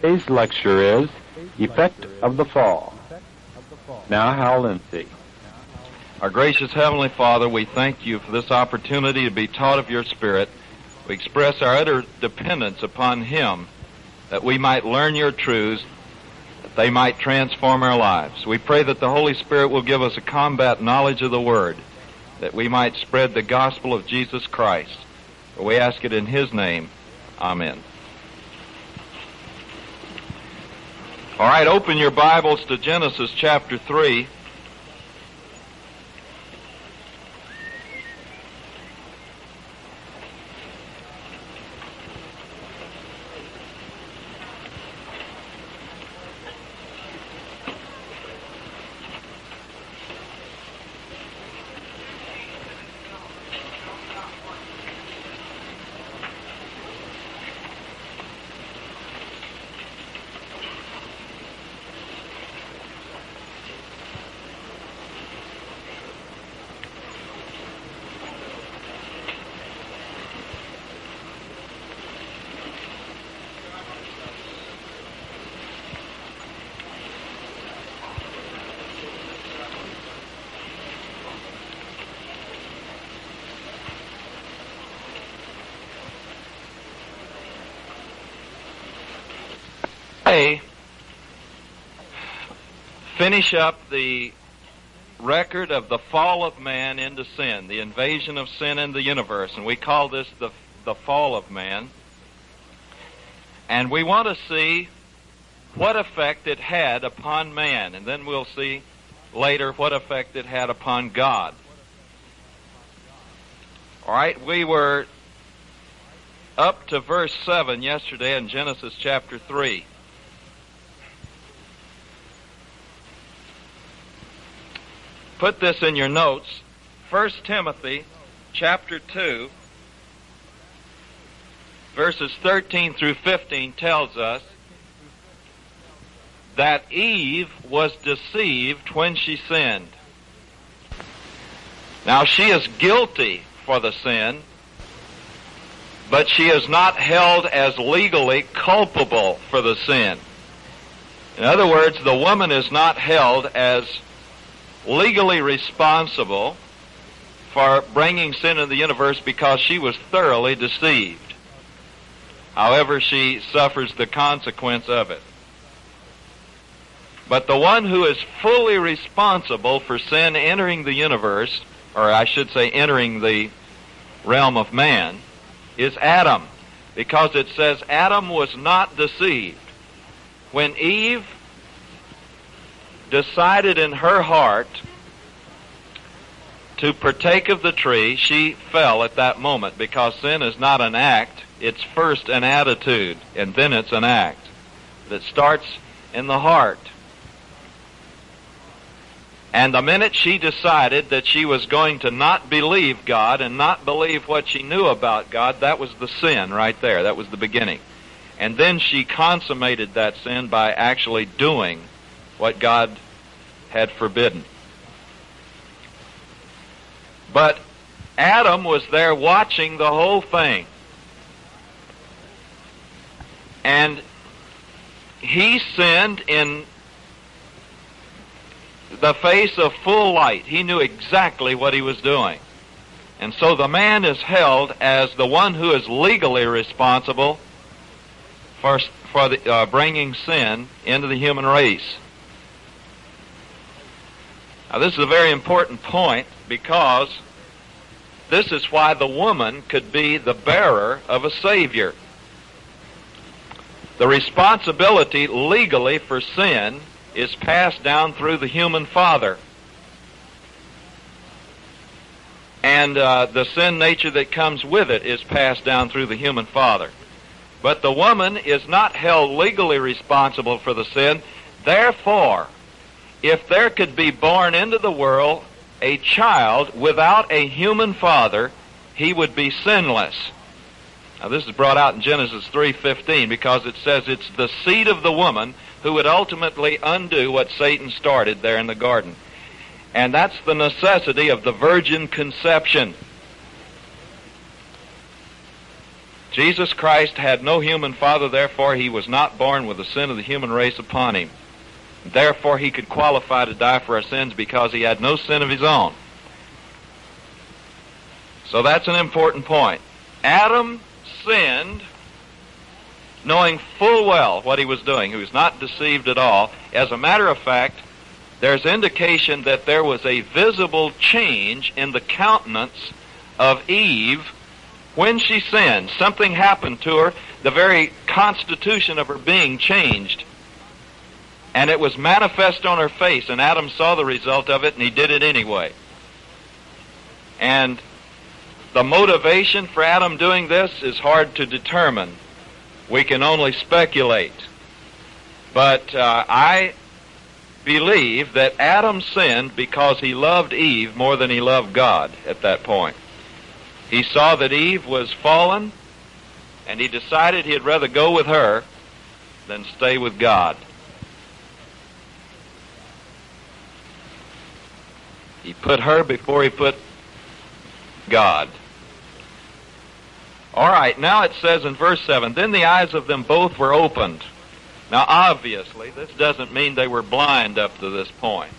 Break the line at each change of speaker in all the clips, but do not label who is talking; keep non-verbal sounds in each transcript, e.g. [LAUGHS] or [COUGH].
Today's lecture is Effect of the Fall. Now, Hal Lindsey.
Our gracious Heavenly Father, we thank you for this opportunity to be taught of your Spirit. We express our utter dependence upon Him that we might learn your truths, that they might transform our lives. We pray that the Holy Spirit will give us a combat knowledge of the Word, that we might spread the gospel of Jesus Christ. We ask it in His name. Amen. All right, open your Bibles to Genesis chapter 3. today finish up the record of the fall of man into sin, the invasion of sin in the universe, and we call this the, the fall of man. And we want to see what effect it had upon man, and then we'll see later what effect it had upon God. All right, we were up to verse 7 yesterday in Genesis chapter 3. Put this in your notes. 1 Timothy chapter 2 verses 13 through 15 tells us that Eve was deceived when she sinned. Now she is guilty for the sin, but she is not held as legally culpable for the sin. In other words, the woman is not held as legally responsible for bringing sin into the universe because she was thoroughly deceived. However, she suffers the consequence of it. But the one who is fully responsible for sin entering the universe, or I should say entering the realm of man, is Adam. Because it says Adam was not deceived. When Eve decided in her heart to partake of the tree, she fell at that moment because sin is not an act, it's first an attitude and then it's an act that starts in the heart. And the minute she decided that she was going to not believe God and not believe what she knew about God, that was the sin right there. That was the beginning. And then she consummated that sin by actually doing what God had forbidden. But Adam was there watching the whole thing. And he sinned in the face of full light. He knew exactly what he was doing. And so the man is held as the one who is legally responsible for, for the, uh, bringing sin into the human race. Now, this is a very important point because this is why the woman could be the bearer of a Savior. The responsibility legally for sin is passed down through the human father. And uh, the sin nature that comes with it is passed down through the human father. But the woman is not held legally responsible for the sin. Therefore, if there could be born into the world a child without a human father, he would be sinless. Now this is brought out in Genesis 3:15 because it says it's the seed of the woman who would ultimately undo what Satan started there in the garden. And that's the necessity of the virgin conception. Jesus Christ had no human father, therefore he was not born with the sin of the human race upon him. Therefore he could qualify to die for our sins because he had no sin of his own. So that's an important point. Adam sinned knowing full well what he was doing. He was not deceived at all. As a matter of fact, there's indication that there was a visible change in the countenance of Eve when she sinned. Something happened to her. The very constitution of her being changed. And it was manifest on her face, and Adam saw the result of it, and he did it anyway. And the motivation for Adam doing this is hard to determine. We can only speculate. But uh, I believe that Adam sinned because he loved Eve more than he loved God at that point. He saw that Eve was fallen, and he decided he'd rather go with her than stay with God. He put her before he put God. All right, now it says in verse 7 Then the eyes of them both were opened. Now, obviously, this doesn't mean they were blind up to this point.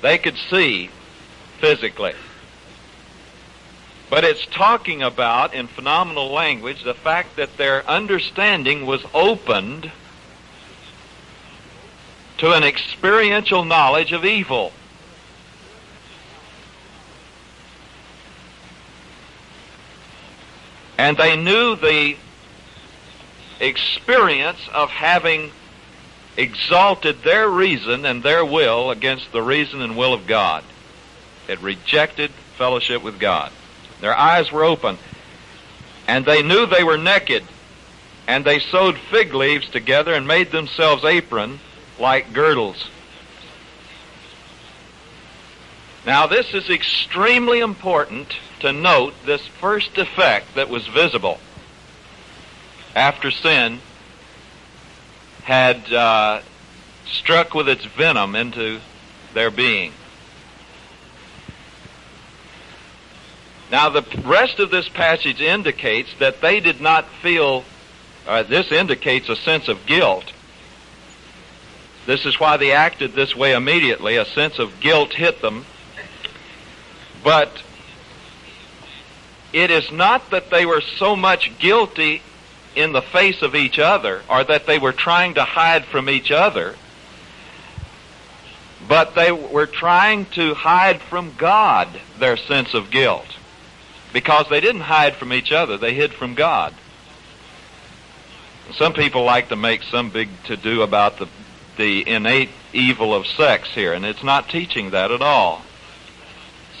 They could see physically. But it's talking about, in phenomenal language, the fact that their understanding was opened to an experiential knowledge of evil. And they knew the experience of having exalted their reason and their will against the reason and will of God. It rejected fellowship with God. Their eyes were open, and they knew they were naked, and they sewed fig leaves together and made themselves apron like girdles. Now, this is extremely important to note this first effect that was visible after sin had uh, struck with its venom into their being. Now, the rest of this passage indicates that they did not feel, uh, this indicates a sense of guilt. This is why they acted this way immediately. A sense of guilt hit them. But it is not that they were so much guilty in the face of each other or that they were trying to hide from each other, but they were trying to hide from God their sense of guilt. Because they didn't hide from each other, they hid from God. Some people like to make some big to do about the, the innate evil of sex here, and it's not teaching that at all.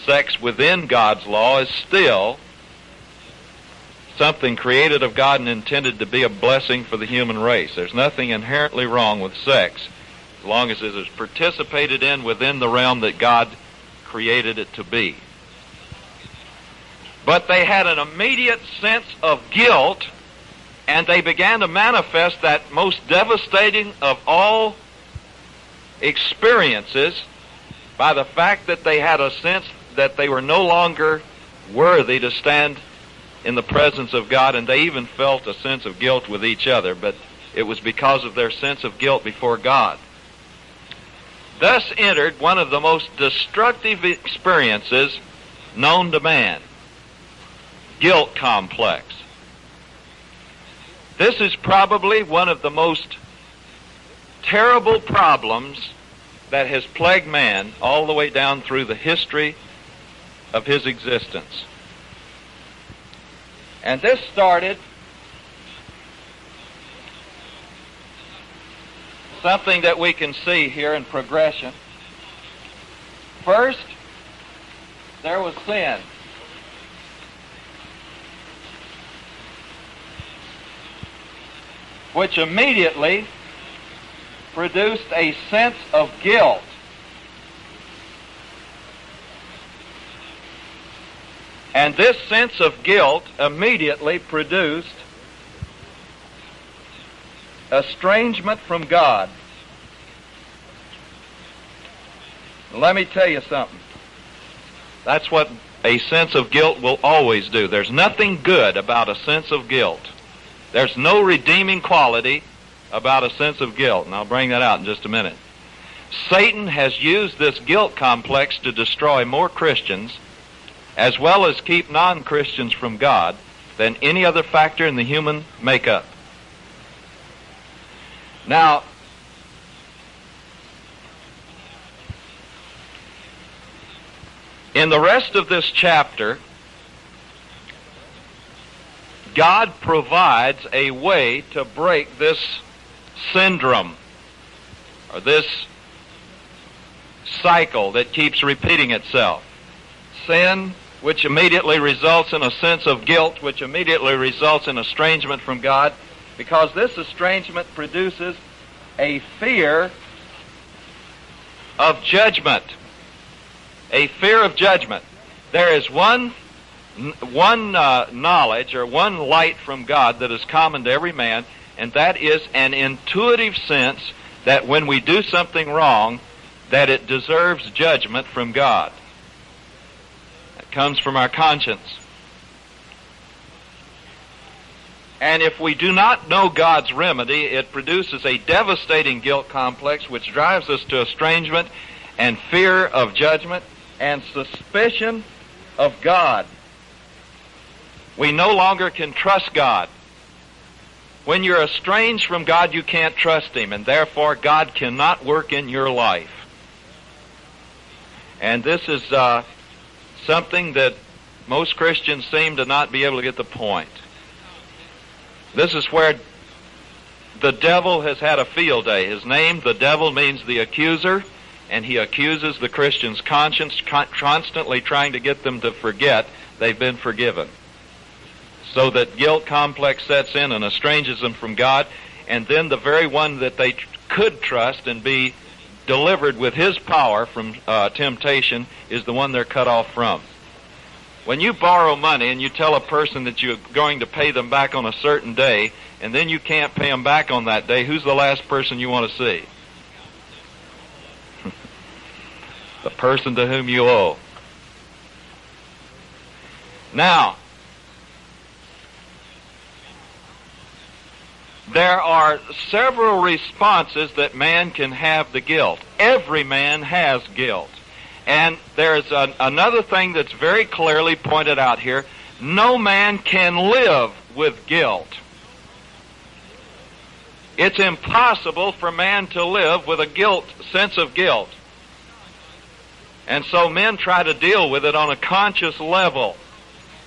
Sex within God's law is still something created of God and intended to be a blessing for the human race. There's nothing inherently wrong with sex as long as it is participated in within the realm that God created it to be. But they had an immediate sense of guilt and they began to manifest that most devastating of all experiences by the fact that they had a sense that they were no longer worthy to stand in the presence of God, and they even felt a sense of guilt with each other, but it was because of their sense of guilt before God. Thus entered one of the most destructive experiences known to man guilt complex. This is probably one of the most terrible problems that has plagued man all the way down through the history of his existence. And this started something that we can see here in progression. First, there was sin. Which immediately produced a sense of guilt. And this sense of guilt immediately produced estrangement from God. Let me tell you something. That's what a sense of guilt will always do. There's nothing good about a sense of guilt. There's no redeeming quality about a sense of guilt, and I'll bring that out in just a minute. Satan has used this guilt complex to destroy more Christians, as well as keep non Christians from God, than any other factor in the human makeup. Now, in the rest of this chapter, God provides a way to break this syndrome or this cycle that keeps repeating itself. Sin, which immediately results in a sense of guilt, which immediately results in estrangement from God, because this estrangement produces a fear of judgment. A fear of judgment. There is one one uh, knowledge or one light from God that is common to every man, and that is an intuitive sense that when we do something wrong, that it deserves judgment from God. Comes from our conscience. And if we do not know God's remedy, it produces a devastating guilt complex which drives us to estrangement and fear of judgment and suspicion of God. We no longer can trust God. When you're estranged from God, you can't trust Him, and therefore God cannot work in your life. And this is uh, something that most Christians seem to not be able to get the point. This is where the devil has had a field day. His name, the devil, means the accuser, and he accuses the Christian's conscience, constantly trying to get them to forget they've been forgiven so that guilt complex sets in and estranges them from God, and then the very one that they could trust and be delivered with His power from uh, temptation is the one they're cut off from. When you borrow money and you tell a person that you're going to pay them back on a certain day, and then you can't pay them back on that day, who's the last person you want to see? [LAUGHS] the person to whom you owe. Now, there are several responses that man can have to guilt. Every man has guilt. And there's an, another thing that's very clearly pointed out here. No man can live with guilt. It's impossible for man to live with a guilt, sense of guilt. And so men try to deal with it on a conscious level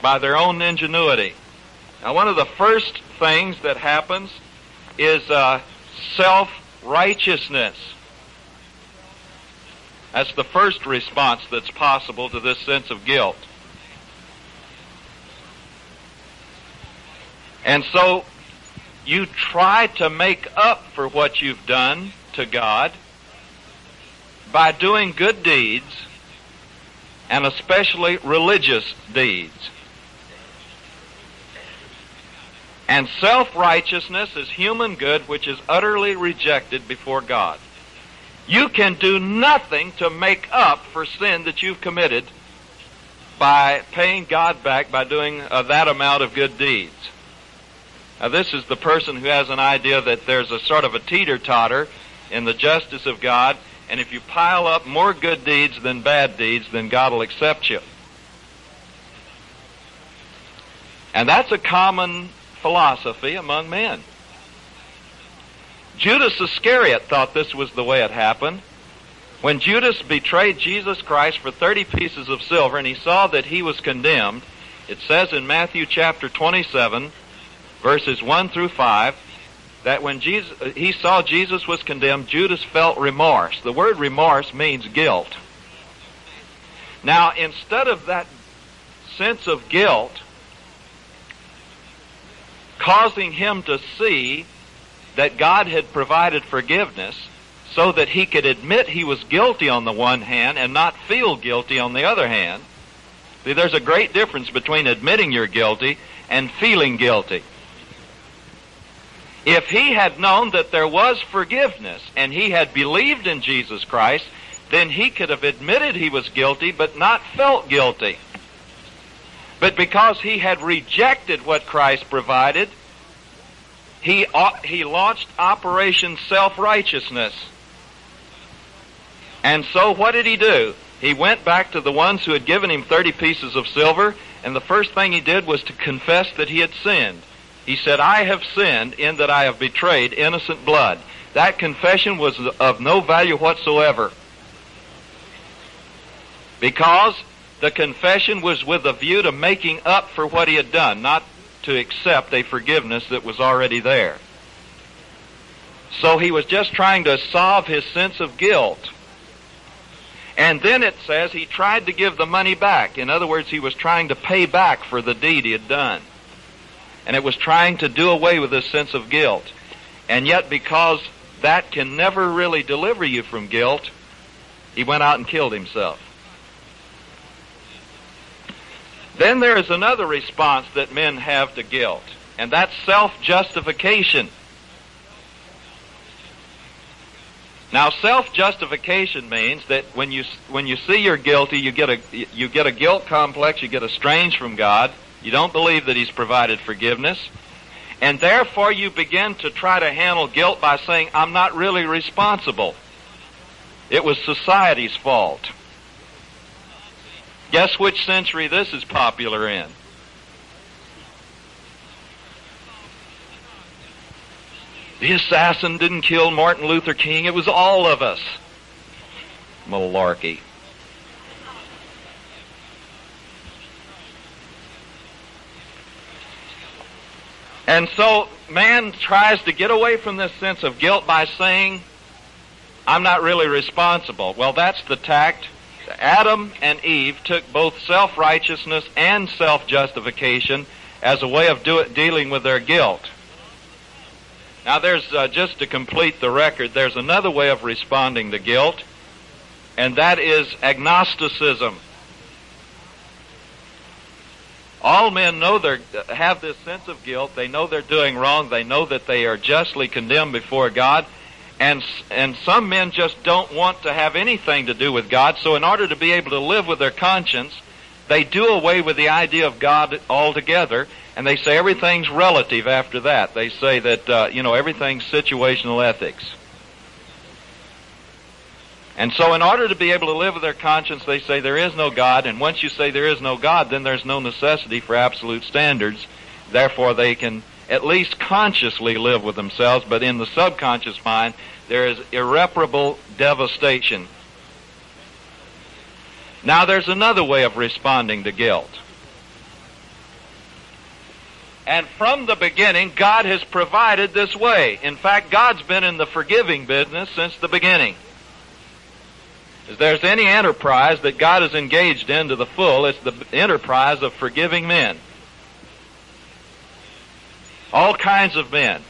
by their own ingenuity. Now one of the first things that happens is uh, self righteousness. That's the first response that's possible to this sense of guilt. And so you try to make up for what you've done to God by doing good deeds and especially religious deeds. And self-righteousness is human good which is utterly rejected before God. You can do nothing to make up for sin that you've committed by paying God back by doing uh, that amount of good deeds. Now this is the person who has an idea that there's a sort of a teeter-totter in the justice of God, and if you pile up more good deeds than bad deeds, then God will accept you. And that's a common philosophy among men. Judas Iscariot thought this was the way it happened. When Judas betrayed Jesus Christ for 30 pieces of silver and he saw that he was condemned, it says in Matthew chapter 27, verses 1 through 5, that when Jesus, he saw Jesus was condemned, Judas felt remorse. The word remorse means guilt. Now, instead of that sense of guilt, causing him to see that God had provided forgiveness so that he could admit he was guilty on the one hand and not feel guilty on the other hand. See, there's a great difference between admitting you're guilty and feeling guilty. If he had known that there was forgiveness and he had believed in Jesus Christ, then he could have admitted he was guilty but not felt guilty. But because he had rejected what Christ provided, he, uh, he launched Operation Self-Righteousness. And so what did he do? He went back to the ones who had given him 30 pieces of silver, and the first thing he did was to confess that he had sinned. He said, I have sinned in that I have betrayed innocent blood. That confession was of no value whatsoever. Because the confession was with a view to making up for what he had done, not to accept a forgiveness that was already there. So he was just trying to solve his sense of guilt. And then it says he tried to give the money back. In other words, he was trying to pay back for the deed he had done. And it was trying to do away with his sense of guilt. And yet, because that can never really deliver you from guilt, he went out and killed himself. Then there is another response that men have to guilt, and that's self-justification. Now, self-justification means that when you when you see you're guilty, you get a you get a guilt complex, you get estranged from God. You don't believe that He's provided forgiveness, and therefore you begin to try to handle guilt by saying, "I'm not really responsible. It was society's fault." Guess which century this is popular in? The assassin didn't kill Martin Luther King. It was all of us. Malarkey. And so man tries to get away from this sense of guilt by saying, I'm not really responsible. Well, that's the tact. Adam and Eve took both self-righteousness and self-justification as a way of do- dealing with their guilt. Now there's, uh, just to complete the record, there's another way of responding to guilt, and that is agnosticism. All men know they have this sense of guilt. They know they're doing wrong. They know that they are justly condemned before God. And, and some men just don't want to have anything to do with God. So in order to be able to live with their conscience, they do away with the idea of God altogether and they say everything's relative after that. They say that, uh, you know, everything's situational ethics. And so in order to be able to live with their conscience, they say there is no God, and once you say there is no God, then there's no necessity for absolute standards. Therefore they can at least consciously live with themselves, but in the subconscious mind, there is irreparable devastation. Now there's another way of responding to guilt. And from the beginning, God has provided this way. In fact, God's been in the forgiving business since the beginning. If there's any enterprise that God is engaged in to the full, it's the enterprise of forgiving men. All kinds of men.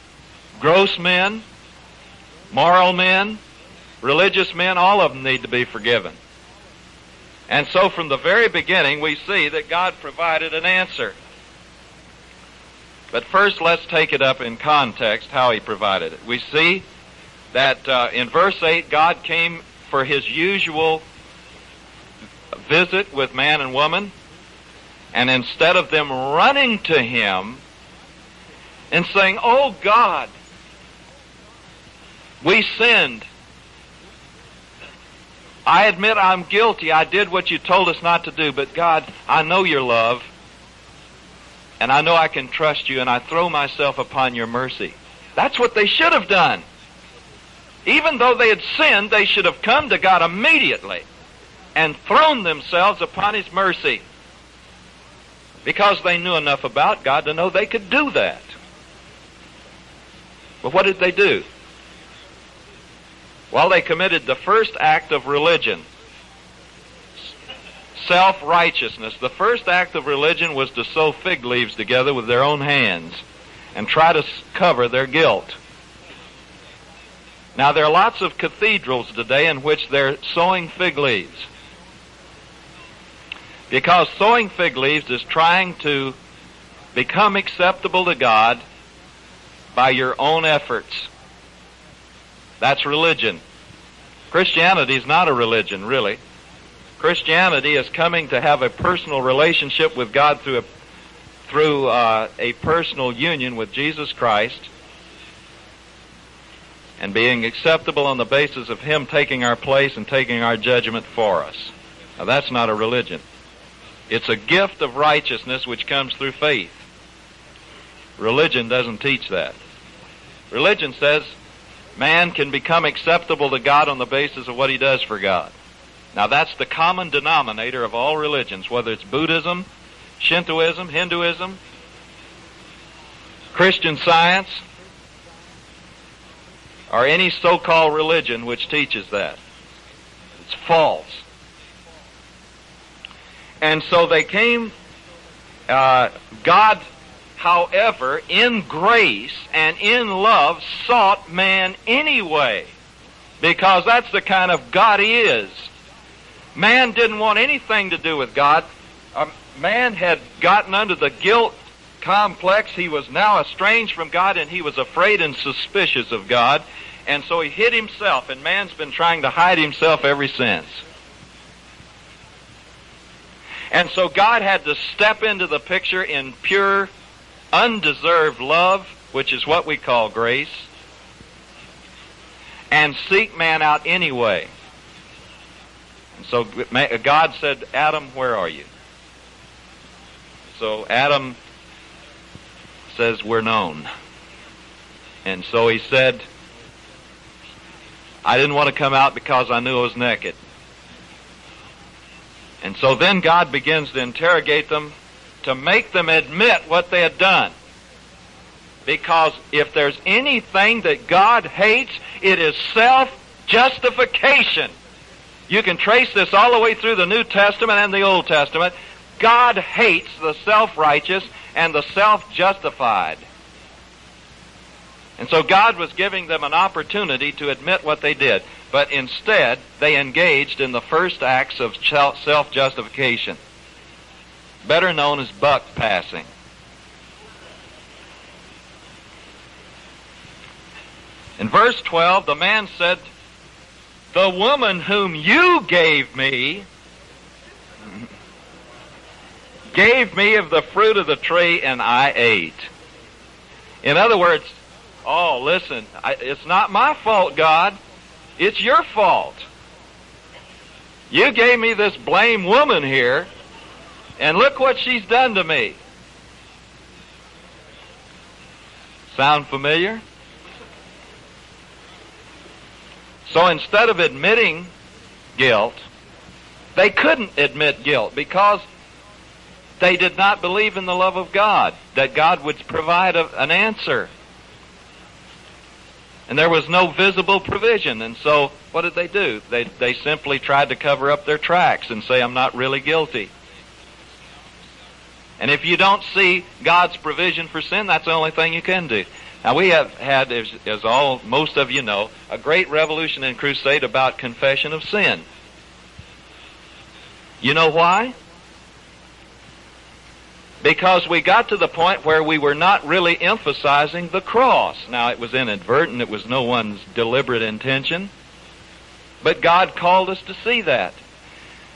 Gross men, moral men, religious men, all of them need to be forgiven. And so from the very beginning, we see that God provided an answer. But first, let's take it up in context how he provided it. We see that uh, in verse 8, God came for his usual visit with man and woman, and instead of them running to him and saying, Oh God, we sinned. I admit I'm guilty. I did what you told us not to do, but God, I know your love and I know I can trust you, and I throw myself upon your mercy. That's what they should have done. Even though they had sinned, they should have come to God immediately and thrown themselves upon His mercy. Because they knew enough about God to know they could do that. But what did they do? Well, they committed the first act of religion self-righteousness. The first act of religion was to sew fig leaves together with their own hands and try to cover their guilt. Now there are lots of cathedrals today in which they're sewing fig leaves. Because sewing fig leaves is trying to become acceptable to God by your own efforts. That's religion. Christianity is not a religion, really. Christianity is coming to have a personal relationship with God through a, through uh, a personal union with Jesus Christ and being acceptable on the basis of Him taking our place and taking our judgment for us. Now that's not a religion. It's a gift of righteousness which comes through faith. Religion doesn't teach that. Religion says man can become acceptable to God on the basis of what he does for God. Now that's the common denominator of all religions, whether it's Buddhism, Shintoism, Hinduism, Christian science, or any so-called religion which teaches that. It's false. And so they came, uh, God, however, in grace and in love sought man anyway. Because that's the kind of God he is. Man didn't want anything to do with God. Um, man had gotten under the guilt complex. He was now estranged from God and he was afraid and suspicious of God. And so he hid himself, and man's been trying to hide himself ever since. And so God had to step into the picture in pure, undeserved love, which is what we call grace, and seek man out anyway. And so God said, Adam, where are you? So Adam says, We're known. And so he said, I didn't want to come out because I knew I was naked. And so then God begins to interrogate them to make them admit what they had done. Because if there's anything that God hates, it is self-justification. You can trace this all the way through the New Testament and the Old Testament. God hates the self-righteous and the self-justified. And so God was giving them an opportunity to admit what they did. But instead, they engaged in the first acts of self-justification, better known as buck passing. In verse 12, the man said, The woman whom you gave me gave me of the fruit of the tree and I ate. In other words, Oh, listen, I, it's not my fault, God. It's your fault. You gave me this blame woman here, and look what she's done to me. Sound familiar? So instead of admitting guilt, they couldn't admit guilt because they did not believe in the love of God, that God would provide a, an answer. And there was no visible provision. And so what did they do? They, they simply tried to cover up their tracks and say, I'm not really guilty. And if you don't see God's provision for sin, that's the only thing you can do. Now we have had, as, as all, most of you know, a great revolution and crusade about confession of sin. You know why? because we got to the point where we were not really emphasizing the cross. Now, it was inadvertent, it was no one's deliberate intention, but God called us to see that.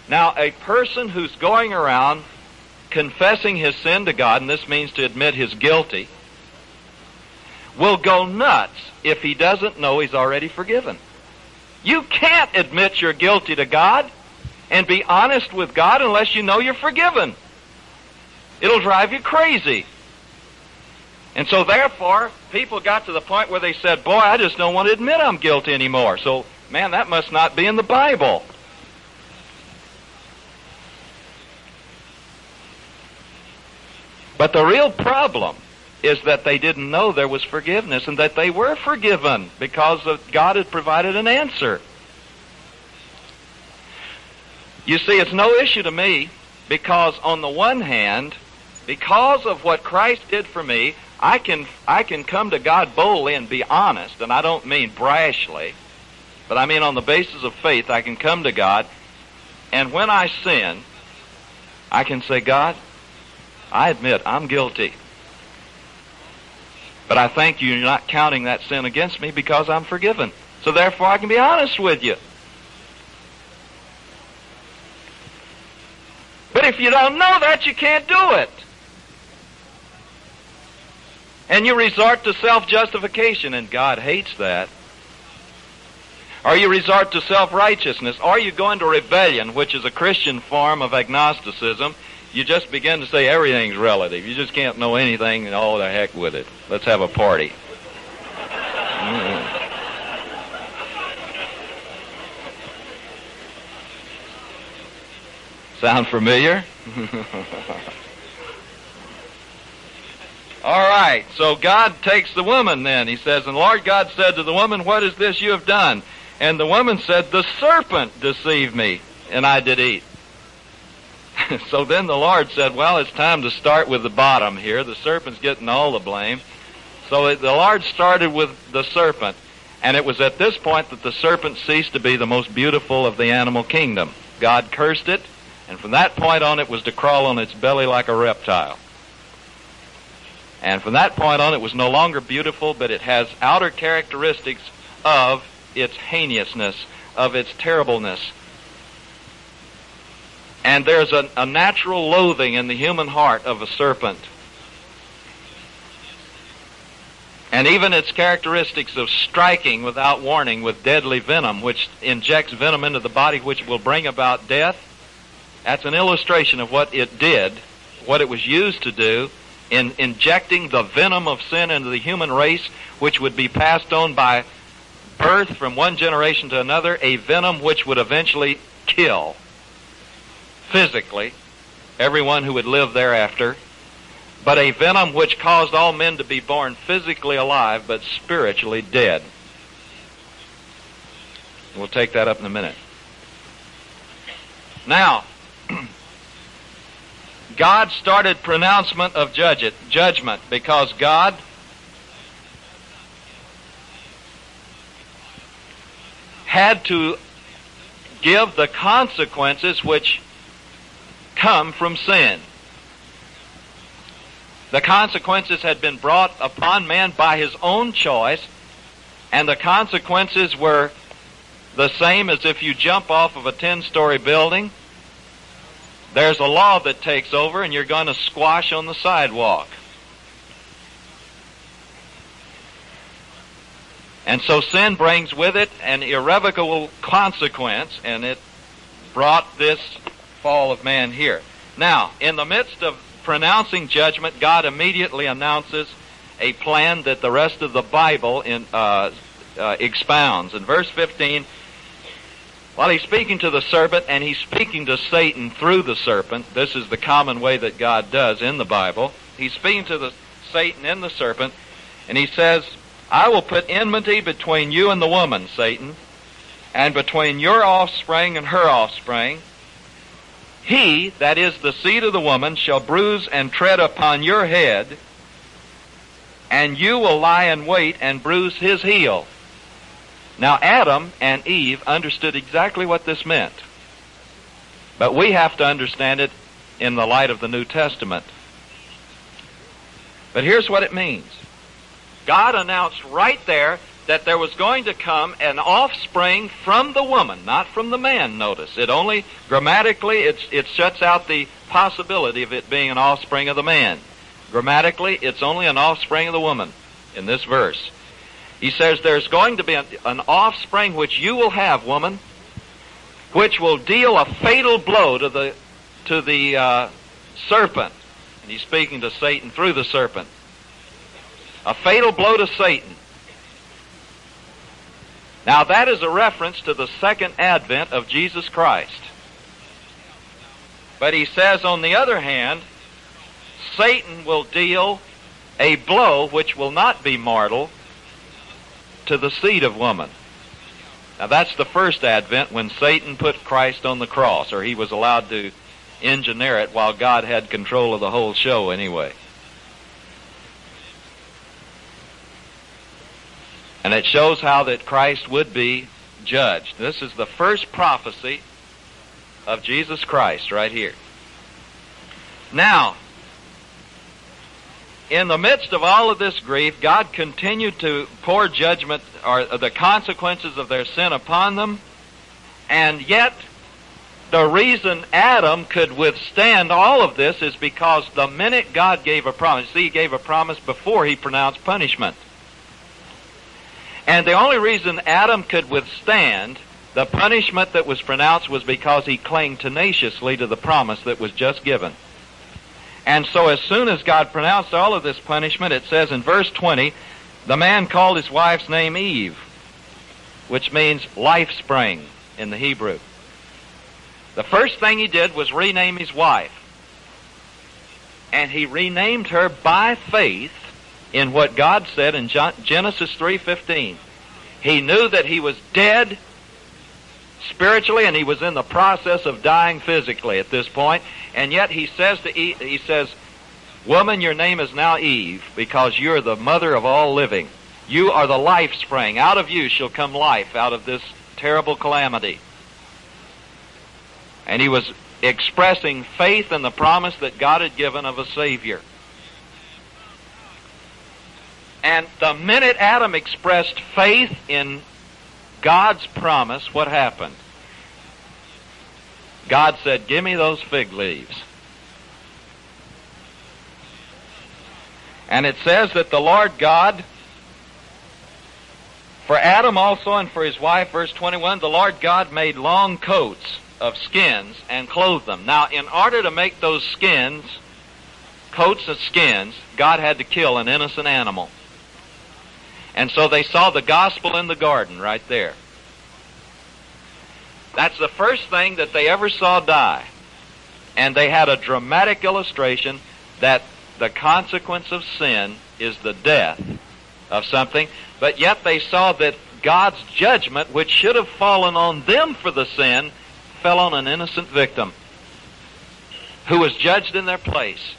Now, a person who's going around confessing his sin to God, and this means to admit his guilty, will go nuts if he doesn't know he's already forgiven. You can't admit you're guilty to God and be honest with God unless you know you're forgiven. It'll drive you crazy. And so therefore, people got to the point where they said, boy, I just don't want to admit I'm guilty anymore. So, man, that must not be in the Bible. But the real problem is that they didn't know there was forgiveness and that they were forgiven because God had provided an answer. You see, it's no issue to me because on the one hand, because of what Christ did for me, I can, I can come to God boldly and be honest, and I don't mean brashly, but I mean on the basis of faith, I can come to God, and when I sin, I can say, God, I admit I'm guilty. But I thank you, you're not counting that sin against me because I'm forgiven. So therefore I can be honest with you. But if you don't know that, you can't do it. And you resort to self-justification, and God hates that. Or you resort to self-righteousness, or you go into rebellion, which is a Christian form of agnosticism. You just begin to say everything's relative. You just can't know anything, and all the heck with it. Let's have a party. Mm. Sound familiar? [LAUGHS] All right, so God takes the woman then. He says, And Lord God said to the woman, What is this you have done? And the woman said, The serpent deceived me, and I did eat. [LAUGHS] so then the Lord said, Well, it's time to start with the bottom here. The serpent's getting all the blame. So the Lord started with the serpent, and it was at this point that the serpent ceased to be the most beautiful of the animal kingdom. God cursed it, and from that point on, it was to crawl on its belly like a reptile. And from that point on, it was no longer beautiful, but it has outer characteristics of its heinousness, of its terribleness. And there's a, a natural loathing in the human heart of a serpent. And even its characteristics of striking without warning with deadly venom, which injects venom into the body, which will bring about death, that's an illustration of what it did, what it was used to do in injecting the venom of sin into the human race, which would be passed on by birth from one generation to another, a venom which would eventually kill physically everyone who would live thereafter, but a venom which caused all men to be born physically alive but spiritually dead. We'll take that up in a minute. Now, [CLEARS THROAT] God started pronouncement of judge judgment because God had to give the consequences which come from sin. The consequences had been brought upon man by his own choice, and the consequences were the same as if you jump off of a 10 story building there's a law that takes over and you're going to squash on the sidewalk. And so sin brings with it an irrevocable consequence, and it brought this fall of man here. Now, in the midst of pronouncing judgment, God immediately announces a plan that the rest of the Bible in, uh, uh, expounds. In verse 15, while he's speaking to the serpent and he's speaking to Satan through the serpent, this is the common way that God does in the Bible. He's speaking to the Satan in the serpent, and he says, I will put enmity between you and the woman, Satan, and between your offspring and her offspring. He, that is the seed of the woman, shall bruise and tread upon your head, and you will lie in wait and bruise his heel. Now, Adam and Eve understood exactly what this meant. But we have to understand it in the light of the New Testament. But here's what it means God announced right there that there was going to come an offspring from the woman, not from the man, notice. It only, grammatically, it shuts out the possibility of it being an offspring of the man. Grammatically, it's only an offspring of the woman in this verse. He says there's going to be an, an offspring which you will have, woman, which will deal a fatal blow to the to the uh, serpent. And he's speaking to Satan through the serpent. A fatal blow to Satan. Now that is a reference to the second advent of Jesus Christ. But he says, on the other hand, Satan will deal a blow which will not be mortal, to the seed of woman. Now that's the first advent when Satan put Christ on the cross, or he was allowed to engineer it while God had control of the whole show anyway. And it shows how that Christ would be judged. This is the first prophecy of Jesus Christ right here. Now, in the midst of all of this grief, God continued to pour judgment or the consequences of their sin upon them, and yet the reason Adam could withstand all of this is because the minute God gave a promise, see, he gave a promise before he pronounced punishment. And the only reason Adam could withstand the punishment that was pronounced was because he clung tenaciously to the promise that was just given. And so as soon as God pronounced all of this punishment, it says in verse 20, the man called his wife's name Eve, which means life spring in the Hebrew. The first thing he did was rename his wife. And he renamed her by faith in what God said in Genesis 3:15. He knew that he was dead spiritually and he was in the process of dying physically at this point, and yet he says to Eve, he says, "Woman, your name is now Eve because you're the mother of all living. You are the life spring. Out of you shall come life out of this terrible calamity." And he was expressing faith in the promise that God had given of a Savior. And the minute Adam expressed faith in God's promise, what happened? God said, Give me those fig leaves. And it says that the Lord God, for Adam also and for his wife, verse 21, the Lord God made long coats of skins and clothed them. Now, in order to make those skins, coats of skins, God had to kill an innocent animal. And so they saw the gospel in the garden right there. That's the first thing that they ever saw die. And they had a dramatic illustration that the consequence of sin is the death of something, but yet they saw that God's judgment, which should have fallen on them for the sin, fell on an innocent victim who was judged in their place.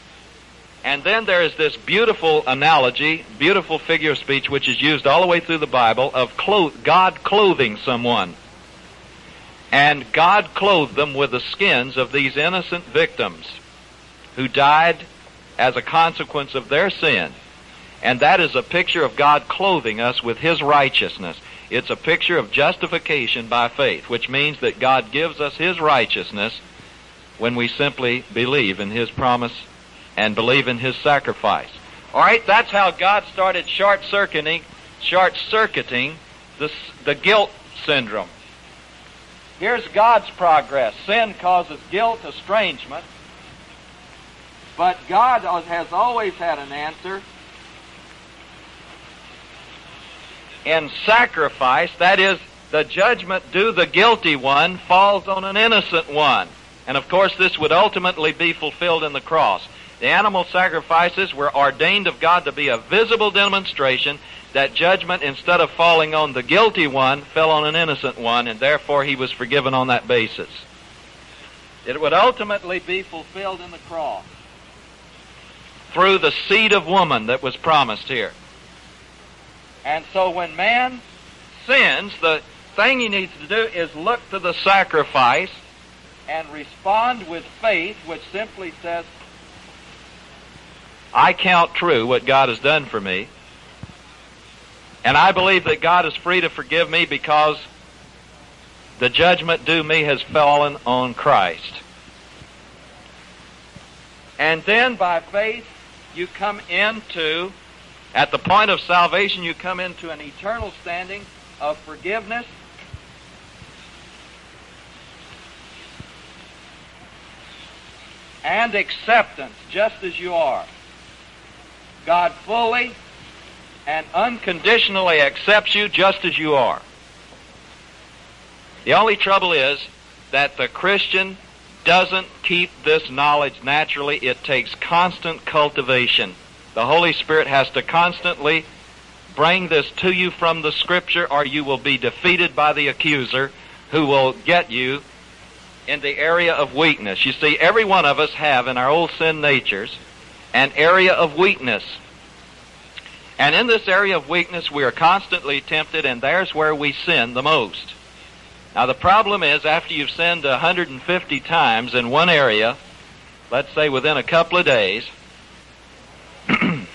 And then there is this beautiful analogy, beautiful figure of speech, which is used all the way through the Bible of clo- God clothing someone. And God clothed them with the skins of these innocent victims who died as a consequence of their sin. And that is a picture of God clothing us with His righteousness. It's a picture of justification by faith, which means that God gives us His righteousness when we simply believe in His promise and believe in His sacrifice. All right, that's how God started short circuiting, short circuiting the, the guilt syndrome. Here's God's progress. Sin causes guilt, estrangement, but God has always had an answer in sacrifice, that is, the judgment due the guilty one falls on an innocent one. And of course, this would ultimately be fulfilled in the cross. The animal sacrifices were ordained of God to be a visible demonstration that judgment, instead of falling on the guilty one, fell on an innocent one, and therefore he was forgiven on that basis. It would ultimately be fulfilled in the cross through the seed of woman that was promised here. And so when man sins, the thing he needs to do is look to the sacrifice and respond with faith, which simply says, I count true what God has done for me. And I believe that God is free to forgive me because the judgment due me has fallen on Christ. And then by faith, you come into at the point of salvation, you come into an eternal standing of forgiveness. And acceptance, just as you are. God fully and unconditionally accepts you just as you are. The only trouble is that the Christian doesn't keep this knowledge naturally. It takes constant cultivation. The Holy Spirit has to constantly bring this to you from the Scripture, or you will be defeated by the accuser who will get you in the area of weakness. You see, every one of us have in our old sin natures an area of weakness. And in this area of weakness, we are constantly tempted, and there's where we sin the most. Now, the problem is, after you've sinned 150 times in one area, let's say within a couple of days, [CLEARS THROAT] and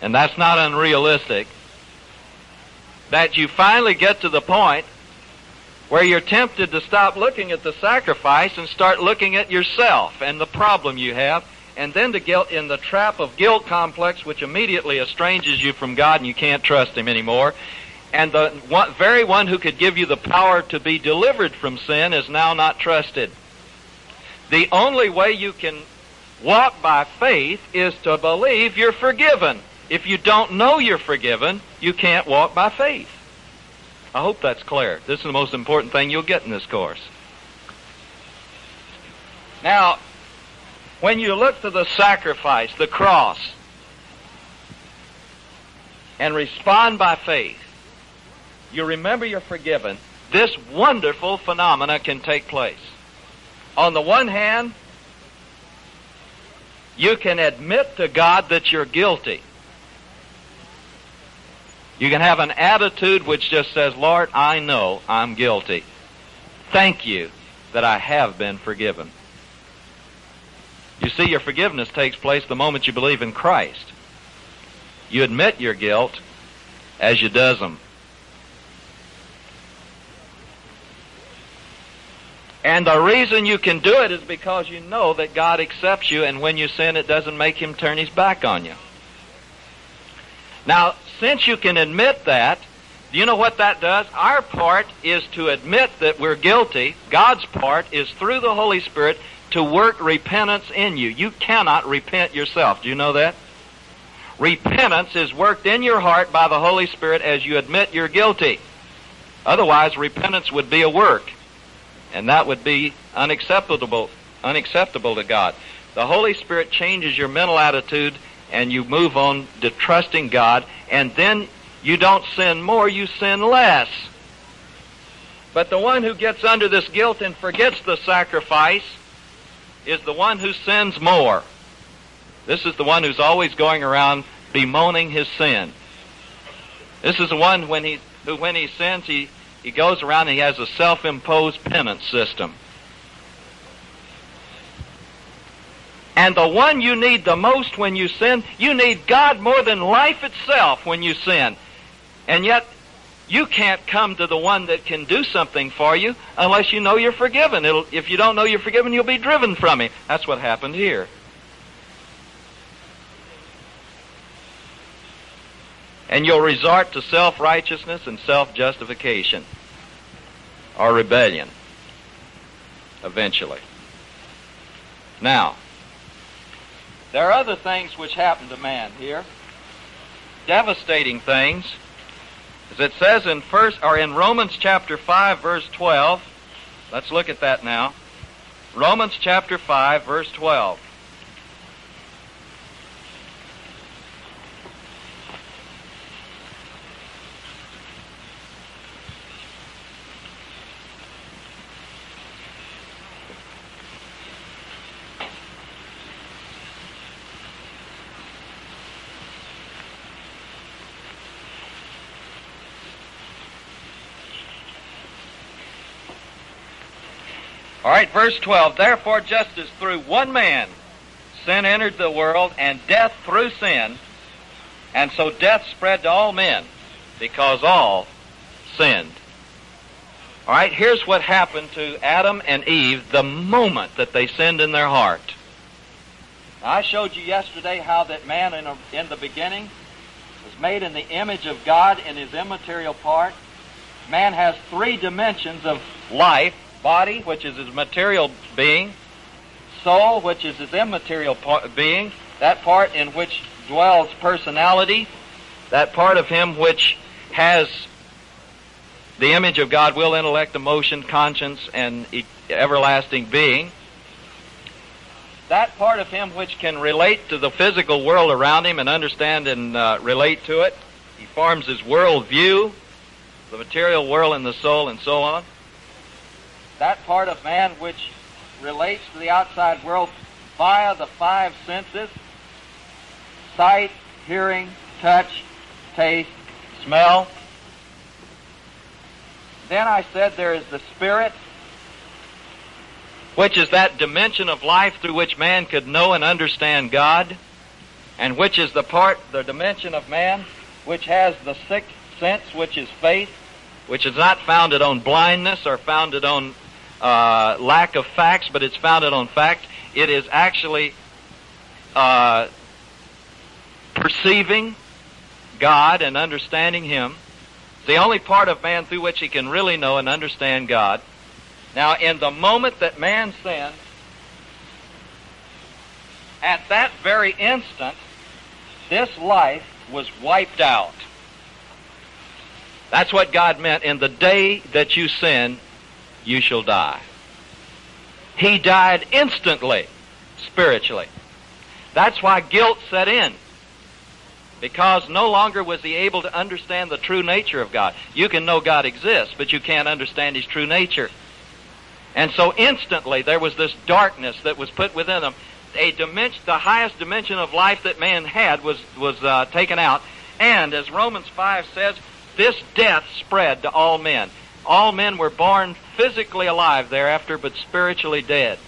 that's not unrealistic, that you finally get to the point where you're tempted to stop looking at the sacrifice and start looking at yourself and the problem you have, and then to get in the trap of guilt complex, which immediately estranges you from God and you can't trust Him anymore. And the one, very one who could give you the power to be delivered from sin is now not trusted. The only way you can walk by faith is to believe you're forgiven. If you don't know you're forgiven, you can't walk by faith. I hope that's clear. This is the most important thing you'll get in this course. Now, when you look to the sacrifice, the cross, and respond by faith, you remember you're forgiven, this wonderful phenomena can take place. On the one hand, you can admit to God that you're guilty. You can have an attitude which just says, Lord, I know I'm guilty. Thank you that I have been forgiven. You see, your forgiveness takes place the moment you believe in Christ. You admit your guilt as you does them. And the reason you can do it is because you know that God accepts you, and when you sin, it doesn't make Him turn His back on you. Now, since you can admit that, do you know what that does? Our part is to admit that we're guilty. God's part is through the Holy Spirit to work repentance in you. You cannot repent yourself. Do you know that? Repentance is worked in your heart by the Holy Spirit as you admit you're guilty. Otherwise, repentance would be a work, and that would be unacceptable, unacceptable to God. The Holy Spirit changes your mental attitude and you move on to trusting God, and then you don't sin more, you sin less. But the one who gets under this guilt and forgets the sacrifice is the one who sins more. This is the one who's always going around bemoaning his sin. This is the one when he who when he sins he, he goes around and he has a self-imposed penance system. And the one you need the most when you sin, you need God more than life itself when you sin. And yet, you can't come to the one that can do something for you unless you know you're forgiven. It'll, if you don't know you're forgiven, you'll be driven from Him. That's what happened here. And you'll resort to self-righteousness and self-justification or rebellion eventually. Now, there are other things which happen to man here. Devastating things. As it says in first or in Romans chapter 5 verse 12. Let's look at that now. Romans chapter 5 verse 12. All right, verse 12. Therefore, just as through one man sin entered the world, and death through sin, and so death spread to all men, because all sinned. All right, here's what happened to Adam and Eve the moment that they sinned in their heart. I showed you yesterday how that man in, a, in the beginning was made in the image of God in his immaterial part. Man has three dimensions of life body, which is his material being, soul, which is his immaterial being, that part in which dwells personality, that part of him which has the image of God, will, intellect, emotion, conscience, and everlasting being. That part of him which can relate to the physical world around him and understand and uh, relate to it. He forms his world view, the material world and the soul, and so on that part of man which relates to the outside world via the five senses sight, hearing, touch, taste, smell. Then I said there is the spirit, which is that dimension of life through which man could know and understand God, and which is the part, the dimension of man, which has the sixth sense, which is faith. which is not founded on blindness or founded on uh, lack of facts, but it's founded on fact. It is actually uh, perceiving God and understanding Him. It's the only part of man through which he can really know and understand God. Now, in the moment that man sinned, at that very instant, this life was wiped out. That's what God meant. In the day that you sin, you shall die. He died instantly, spiritually. That's why guilt set in. Because no longer was he able to understand the true nature of God. You can know God exists, but you can't understand his true nature. And so instantly there was this darkness that was put within them. A dimension, the highest dimension of life that man had was, was uh, taken out. And as Romans 5 says, this death spread to all men. All men were born physically alive thereafter, but spiritually dead.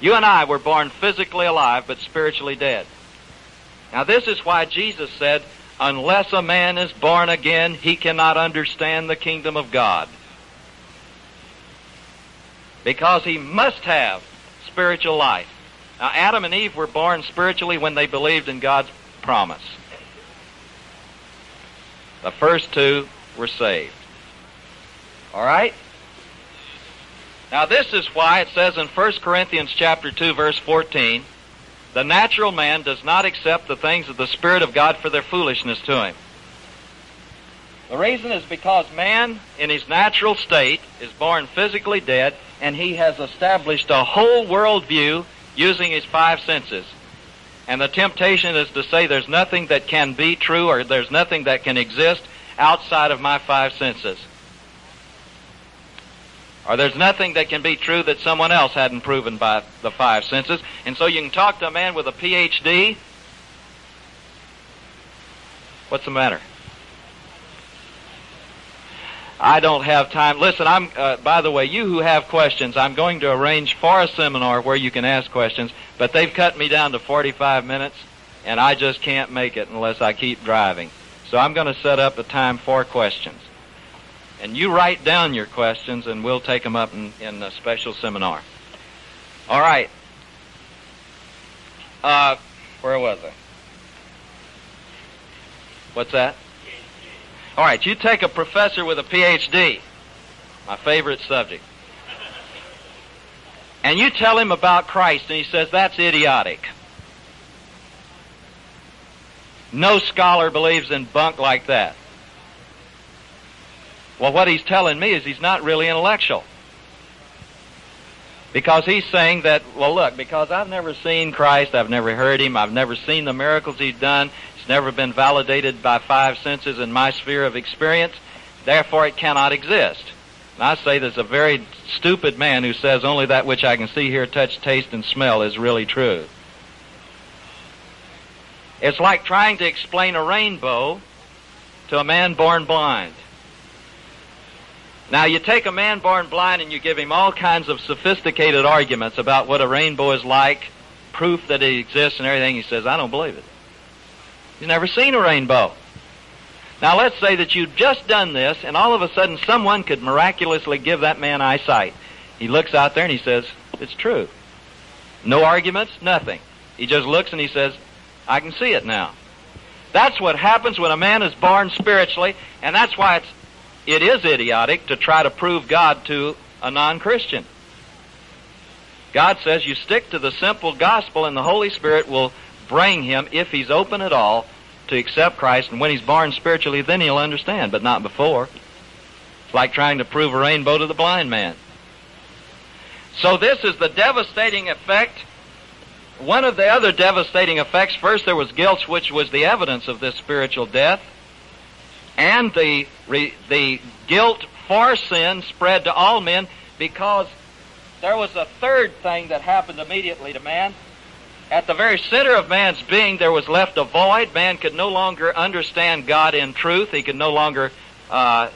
You and I were born physically alive, but spiritually dead. Now this is why Jesus said, unless a man is born again, he cannot understand the kingdom of God. Because he must have spiritual life. Now Adam and Eve were born spiritually when they believed in God's promise. The first two were saved. All right? Now this is why it says in 1 Corinthians chapter 2 verse 14, the natural man does not accept the things of the Spirit of God for their foolishness to him. The reason is because man, in his natural state, is born physically dead, and he has established a whole world view using his five senses. And the temptation is to say there's nothing that can be true or there's nothing that can exist outside of my five senses. Or there's nothing that can be true that someone else hadn't proven by the five senses. And so you can talk to a man with a PhD. What's the matter? I don't have time. Listen, I'm, uh, by the way, you who have questions, I'm going to arrange for a seminar where you can ask questions, but they've cut me down to 45 minutes, and I just can't make it unless I keep driving. So I'm going to set up a time for questions. And you write down your questions, and we'll take them up in, in a special seminar. All right. Uh, where was I? What's that? All right, you take a professor with a PhD, my favorite subject, and you tell him about Christ, and he says, that's idiotic. No scholar believes in bunk like that. Well, what he's telling me is he's not really intellectual. Because he's saying that, well, look, because I've never seen Christ, I've never heard him, I've never seen the miracles he's done, it's never been validated by five senses in my sphere of experience, therefore it cannot exist. And I say there's a very stupid man who says only that which I can see, hear, touch, taste, and smell is really true. It's like trying to explain a rainbow to a man born blind. Now, you take a man born blind and you give him all kinds of sophisticated arguments about what a rainbow is like, proof that it exists and everything. He says, I don't believe it. He's never seen a rainbow. Now let's say that you've just done this and all of a sudden someone could miraculously give that man eyesight. He looks out there and he says, it's true. No arguments, nothing. He just looks and he says, I can see it now. That's what happens when a man is born spiritually, and that's why it's, it is idiotic to try to prove God to a non-Christian. God says you stick to the simple gospel and the Holy Spirit will bring him, if he's open at all, to accept Christ. And when he's born spiritually, then he'll understand, but not before. It's like trying to prove a rainbow to the blind man. So this is the devastating effect. One of the other devastating effects, first there was guilt, which was the evidence of this spiritual death. And the, the guilt for sin spread to all men because there was a third thing that happened immediately to man. At the very center of man's being, there was left a void. Man could no longer understand God in truth. He could no longer uh,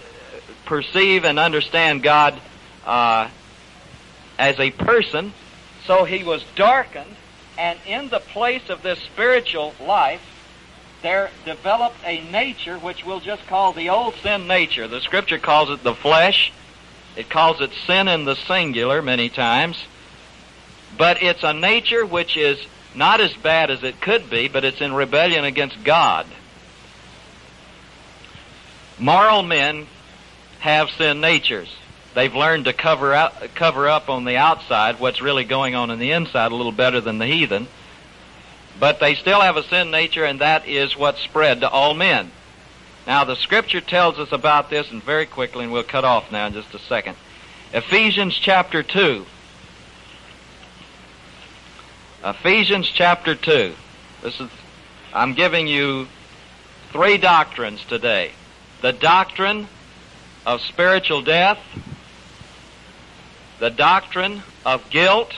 perceive and understand God uh, as a person. So he was darkened, and in the place of this spiritual life, there developed a nature which we'll just call the old sin nature. The scripture calls it the flesh. It calls it sin in the singular many times. But it's a nature which is not as bad as it could be, but it's in rebellion against God. Moral men have sin natures. They've learned to cover out, cover up on the outside what's really going on in the inside a little better than the heathen. But they still have a sin nature, and that is what spread to all men. Now, the scripture tells us about this, and very quickly, and we'll cut off now in just a second. Ephesians chapter 2. Ephesians chapter 2. This is, I'm giving you three doctrines today. The doctrine of spiritual death, the doctrine of guilt,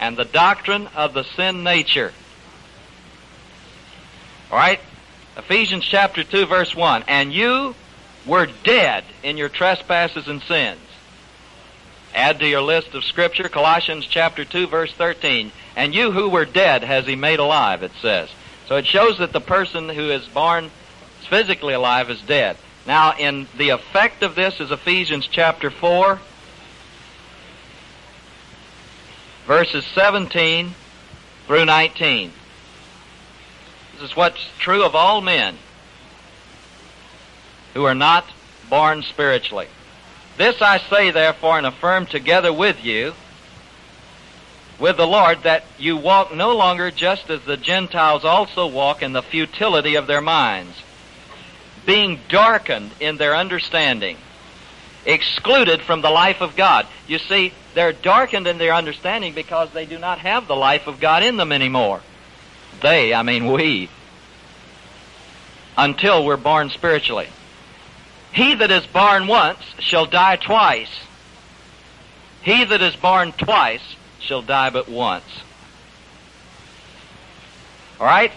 and the doctrine of the sin nature. All right? Ephesians chapter 2 verse 1. And you were dead in your trespasses and sins. Add to your list of scripture Colossians chapter 2 verse 13. And you who were dead has he made alive, it says. So it shows that the person who is born physically alive is dead. Now, in the effect of this is Ephesians chapter 4, verses 17 through 19. This is what's true of all men who are not born spiritually. This I say, therefore, and affirm together with you, with the Lord, that you walk no longer just as the Gentiles also walk in the futility of their minds, being darkened in their understanding, excluded from the life of God. You see, they're darkened in their understanding because they do not have the life of God in them anymore. They, I mean we. Until we're born spiritually. He that is born once shall die twice. He that is born twice shall die but once. Alright?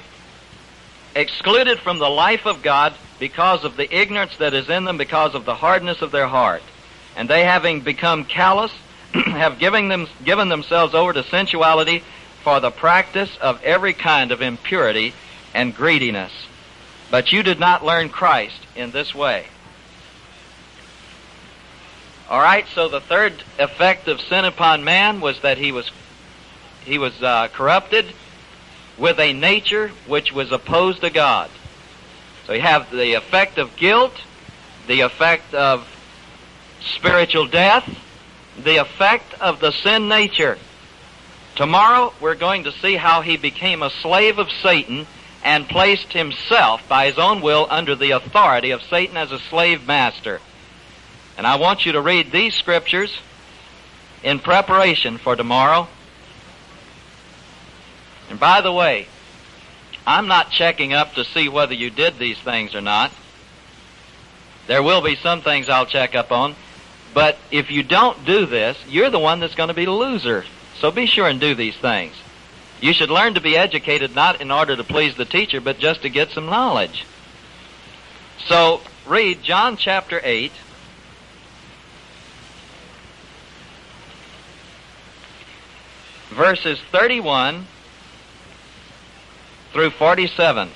Excluded from the life of God because of the ignorance that is in them, because of the hardness of their heart. And they having become callous, [CLEARS THROAT] have given, them, given themselves over to sensuality for the practice of every kind of impurity and greediness. But you did not learn Christ in this way. All right, so the third effect of sin upon man was that he was he was uh, corrupted with a nature which was opposed to God. So you have the effect of guilt, the effect of spiritual death, the effect of the sin nature. Tomorrow we're going to see how he became a slave of Satan and placed himself by his own will under the authority of Satan as a slave master. And I want you to read these scriptures in preparation for tomorrow. And by the way, I'm not checking up to see whether you did these things or not. There will be some things I'll check up on. But if you don't do this, you're the one that's going to be the loser. So be sure and do these things. You should learn to be educated not in order to please the teacher, but just to get some knowledge. So read John chapter 8. Verses 31 through 47.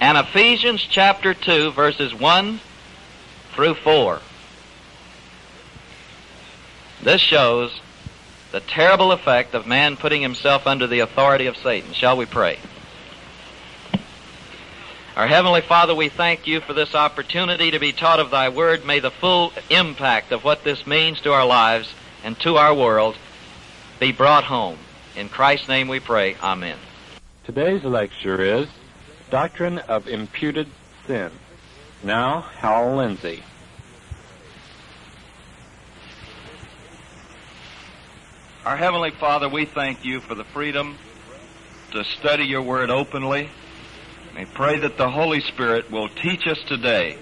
And Ephesians chapter 2 verses 1 through 4. This shows the terrible effect of man putting himself under the authority of Satan. Shall we pray? Our Heavenly Father, we thank you for this opportunity to be taught of Thy Word. May the full impact of what this means to our lives and to our world be brought home. In Christ's name we pray. Amen.
Today's lecture is Doctrine of Imputed Sin. Now, Hal Lindsey.
Our Heavenly Father, we thank you for the freedom to study your word openly. We pray that the Holy Spirit will teach us today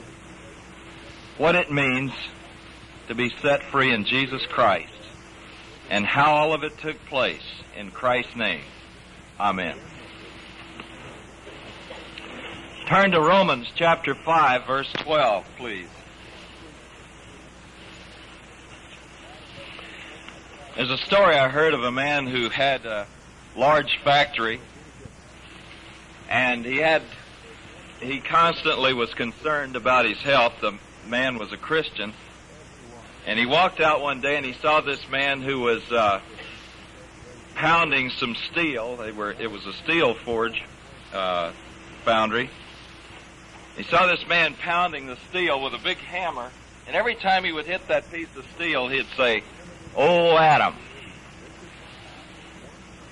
what it means to be set free in Jesus Christ and how all of it took place in Christ's name. Amen. Turn to Romans chapter 5 verse 12, please. There's a story I heard of a man who had a large factory And he had, he constantly was concerned about his health. The man was a Christian. And he walked out one day and he saw this man who was, uh, pounding some steel. They were, it was a steel forge, uh, foundry. He saw this man pounding the steel with a big hammer, and every time he would hit that piece of steel, he'd say, Oh, Adam.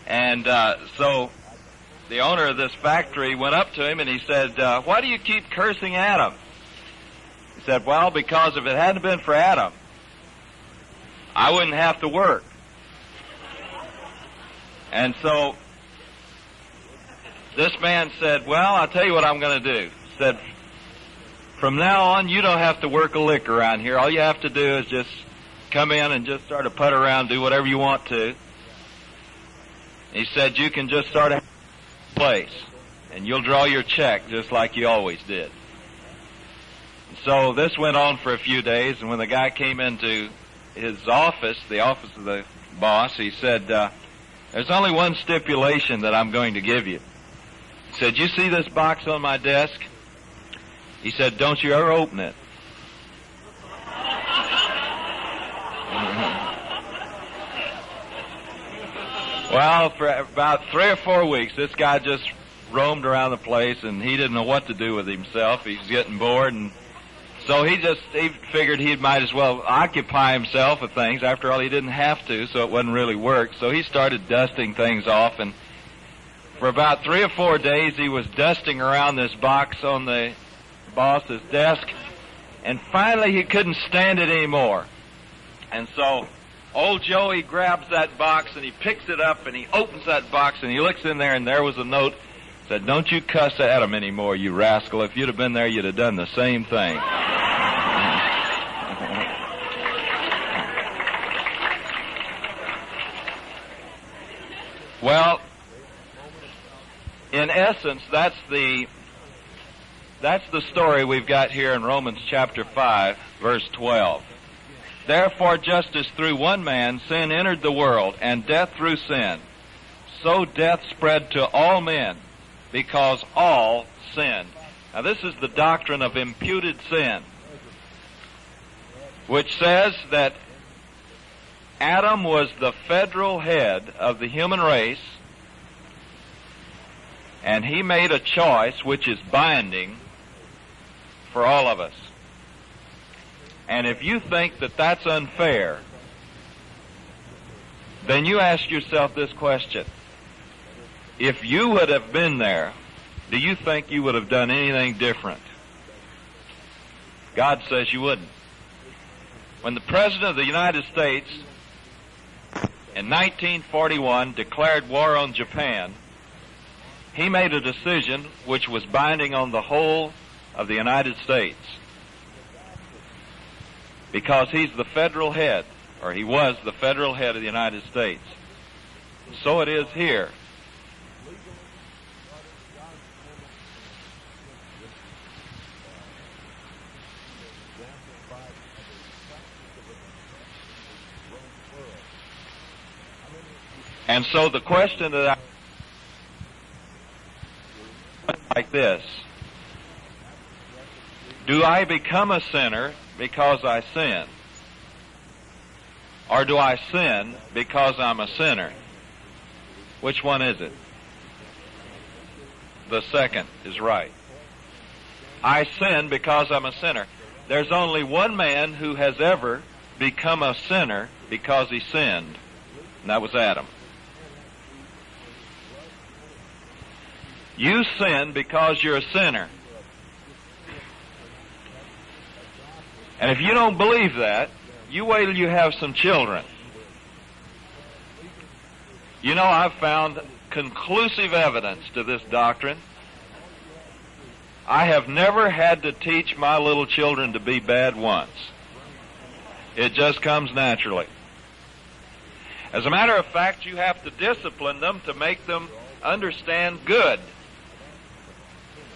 And uh, so the owner of this factory went up to him and he said, uh, Why do you keep cursing Adam? He said, Well, because if it hadn't been for Adam, I wouldn't have to work. And so this man said, Well, I'll tell you what I'm going to do. He said, From now on, you don't have to work a lick around here. All you have to do is just come in and just start to putt around, do whatever you want to. He said, You can just start a place, and you'll draw your check just like you always did. So this went on for a few days, and when the guy came into his office, the office of the boss, he said, uh, there's only one stipulation that I'm going to give you. He said, you see this box on my desk? He said, don't you ever open it. Well, for about three or four weeks, this guy just roamed around the place and he didn't know what to do with himself. He was getting bored and so he just he figured he might as well occupy himself with things. After all, he didn't have to, so it wouldn't really work. So he started dusting things off, and for about three or four days, he was dusting around this box on the boss's desk, and finally he couldn't stand it anymore. And so old Joey grabs that box and he picks it up and he opens that box and he looks in there and there was a note said, "Don't you cuss at him anymore, you rascal. If you'd have been there, you'd have done the same thing." well, in essence, that's the that's the story we've got here in Romans chapter 5, verse 12. Therefore, just as through one man sin entered the world, and death through sin, so death spread to all men, because all sinned. Now, this is the doctrine of imputed sin, which says that Adam was the federal head of the human race, and he made a choice which is binding for all of us. And if you think that that's unfair, then you ask yourself this question. If you would have been there, do you think you would have done anything different? God says you wouldn't. When the President of the United States in 1941 declared war on Japan, he made a decision which was binding on the whole of the United States. Because he's the federal head, or he was the federal head of the United States. So it is here. And so the question that I like this. Do I become a sinner because I sin? Or do I sin because I'm a sinner? Which one is it? The second is right. I sin because I'm a sinner. There's only one man who has ever become a sinner because he sinned, and that was Adam. You sin because you're a sinner. And if you don't believe that, you wait till you have some children. You know, I've found conclusive evidence to this doctrine. I have never had to teach my little children to be bad once. It just comes naturally. As a matter of fact, you have to discipline them to make them understand good.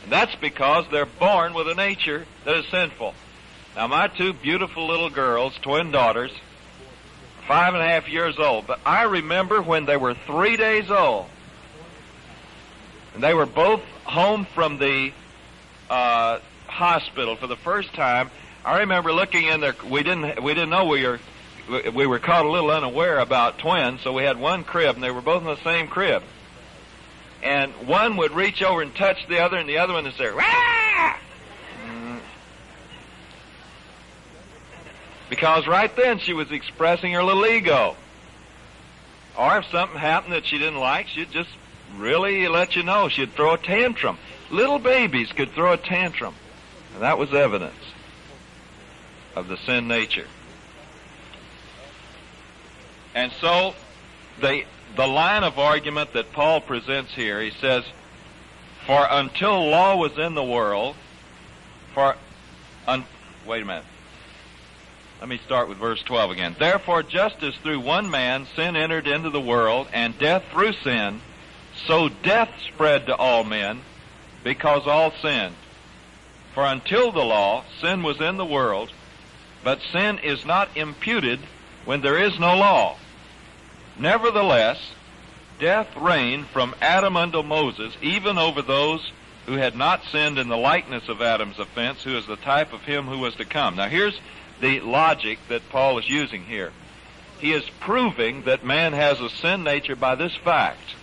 And that's because they're born with a nature that is sinful. Now, my two beautiful little girls, twin daughters, five and a half years old, but I remember when they were three days old, and they were both home from the uh, hospital for the first time, I remember looking in there. We didn't we didn't know we were we were caught a little unaware about twins, so we had one crib, and they were both in the same crib. And one would reach over and touch the other, and the other one would say! Because right then she was expressing her little ego. Or if something happened that she didn't like, she'd just really let you know. She'd throw a tantrum. Little babies could throw a tantrum. And that was evidence of the sin nature. And so, the, the line of argument that Paul presents here, he says, For until law was in the world, for, un, wait a minute. Let me start with verse 12 again. Therefore, just as through one man sin entered into the world, and death through sin, so death spread to all men, because all sinned. For until the law, sin was in the world, but sin is not imputed when there is no law. Nevertheless, death reigned from Adam unto Moses, even over those who had not sinned in the likeness of Adam's offense, who is the type of him who was to come. Now here's the logic that Paul is using here. He is proving that man has a sin nature by this fact.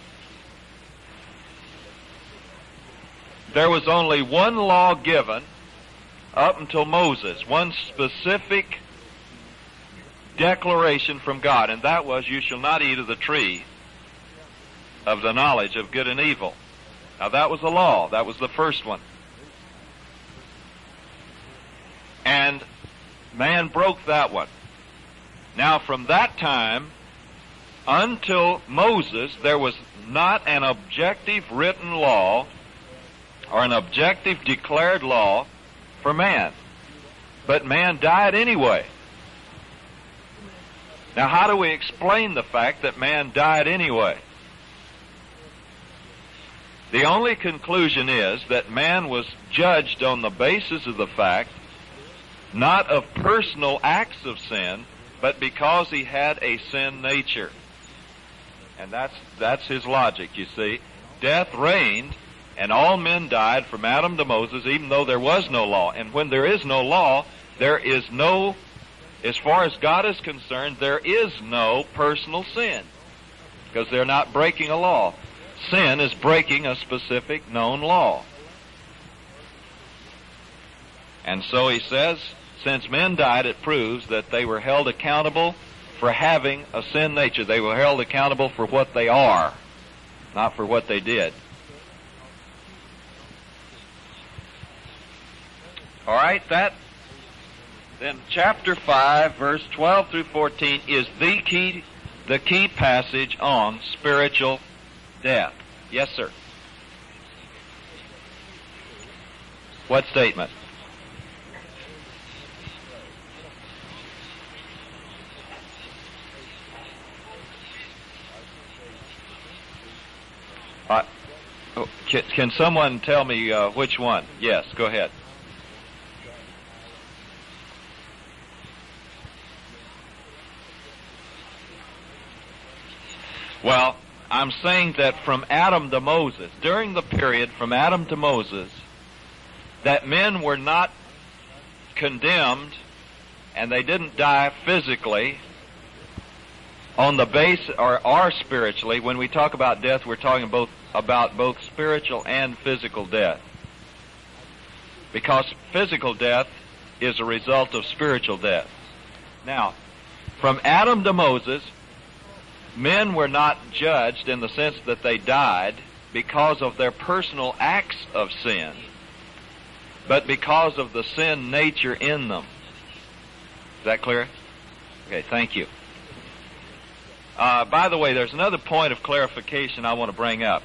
There was only one law given up until Moses, one specific declaration from God, and that was, You shall not eat of the tree of the knowledge of good and evil. Now that was the law. That was the first one. And Man broke that one. Now from that time until Moses, there was not an objective written law or an objective declared law for man. But man died anyway. Now how do we explain the fact that man died anyway? The only conclusion is that man was judged on the basis of the fact not of personal acts of sin, but because he had a sin nature. And that's, that's his logic, you see. Death reigned, and all men died from Adam to Moses, even though there was no law. And when there is no law, there is no, as far as God is concerned, there is no personal sin. Because they're not breaking a law. Sin is breaking a specific known law. And so he says, since men died, it proves that they were held accountable for having a sin nature. They were held accountable for what they are, not for what they did. All right, that then chapter 5 verse 12 through 14 is the key the key passage on spiritual death. Yes, sir. What statement? Uh, can, can, someone tell me uh, which one? Yes, go ahead. Well, I'm saying that from Adam to Moses, during the period from Adam to Moses, that men were not condemned and they didn't die physically on the base or are spiritually, when we talk about death, we're talking both about both spiritual and physical death. Because physical death is a result of spiritual death. Now, from Adam to Moses, men were not judged in the sense that they died because of their personal acts of sin, but because of the sin nature in them. Is that clear? Okay, thank you. Uh, by the way, there's another point of clarification I want to bring up.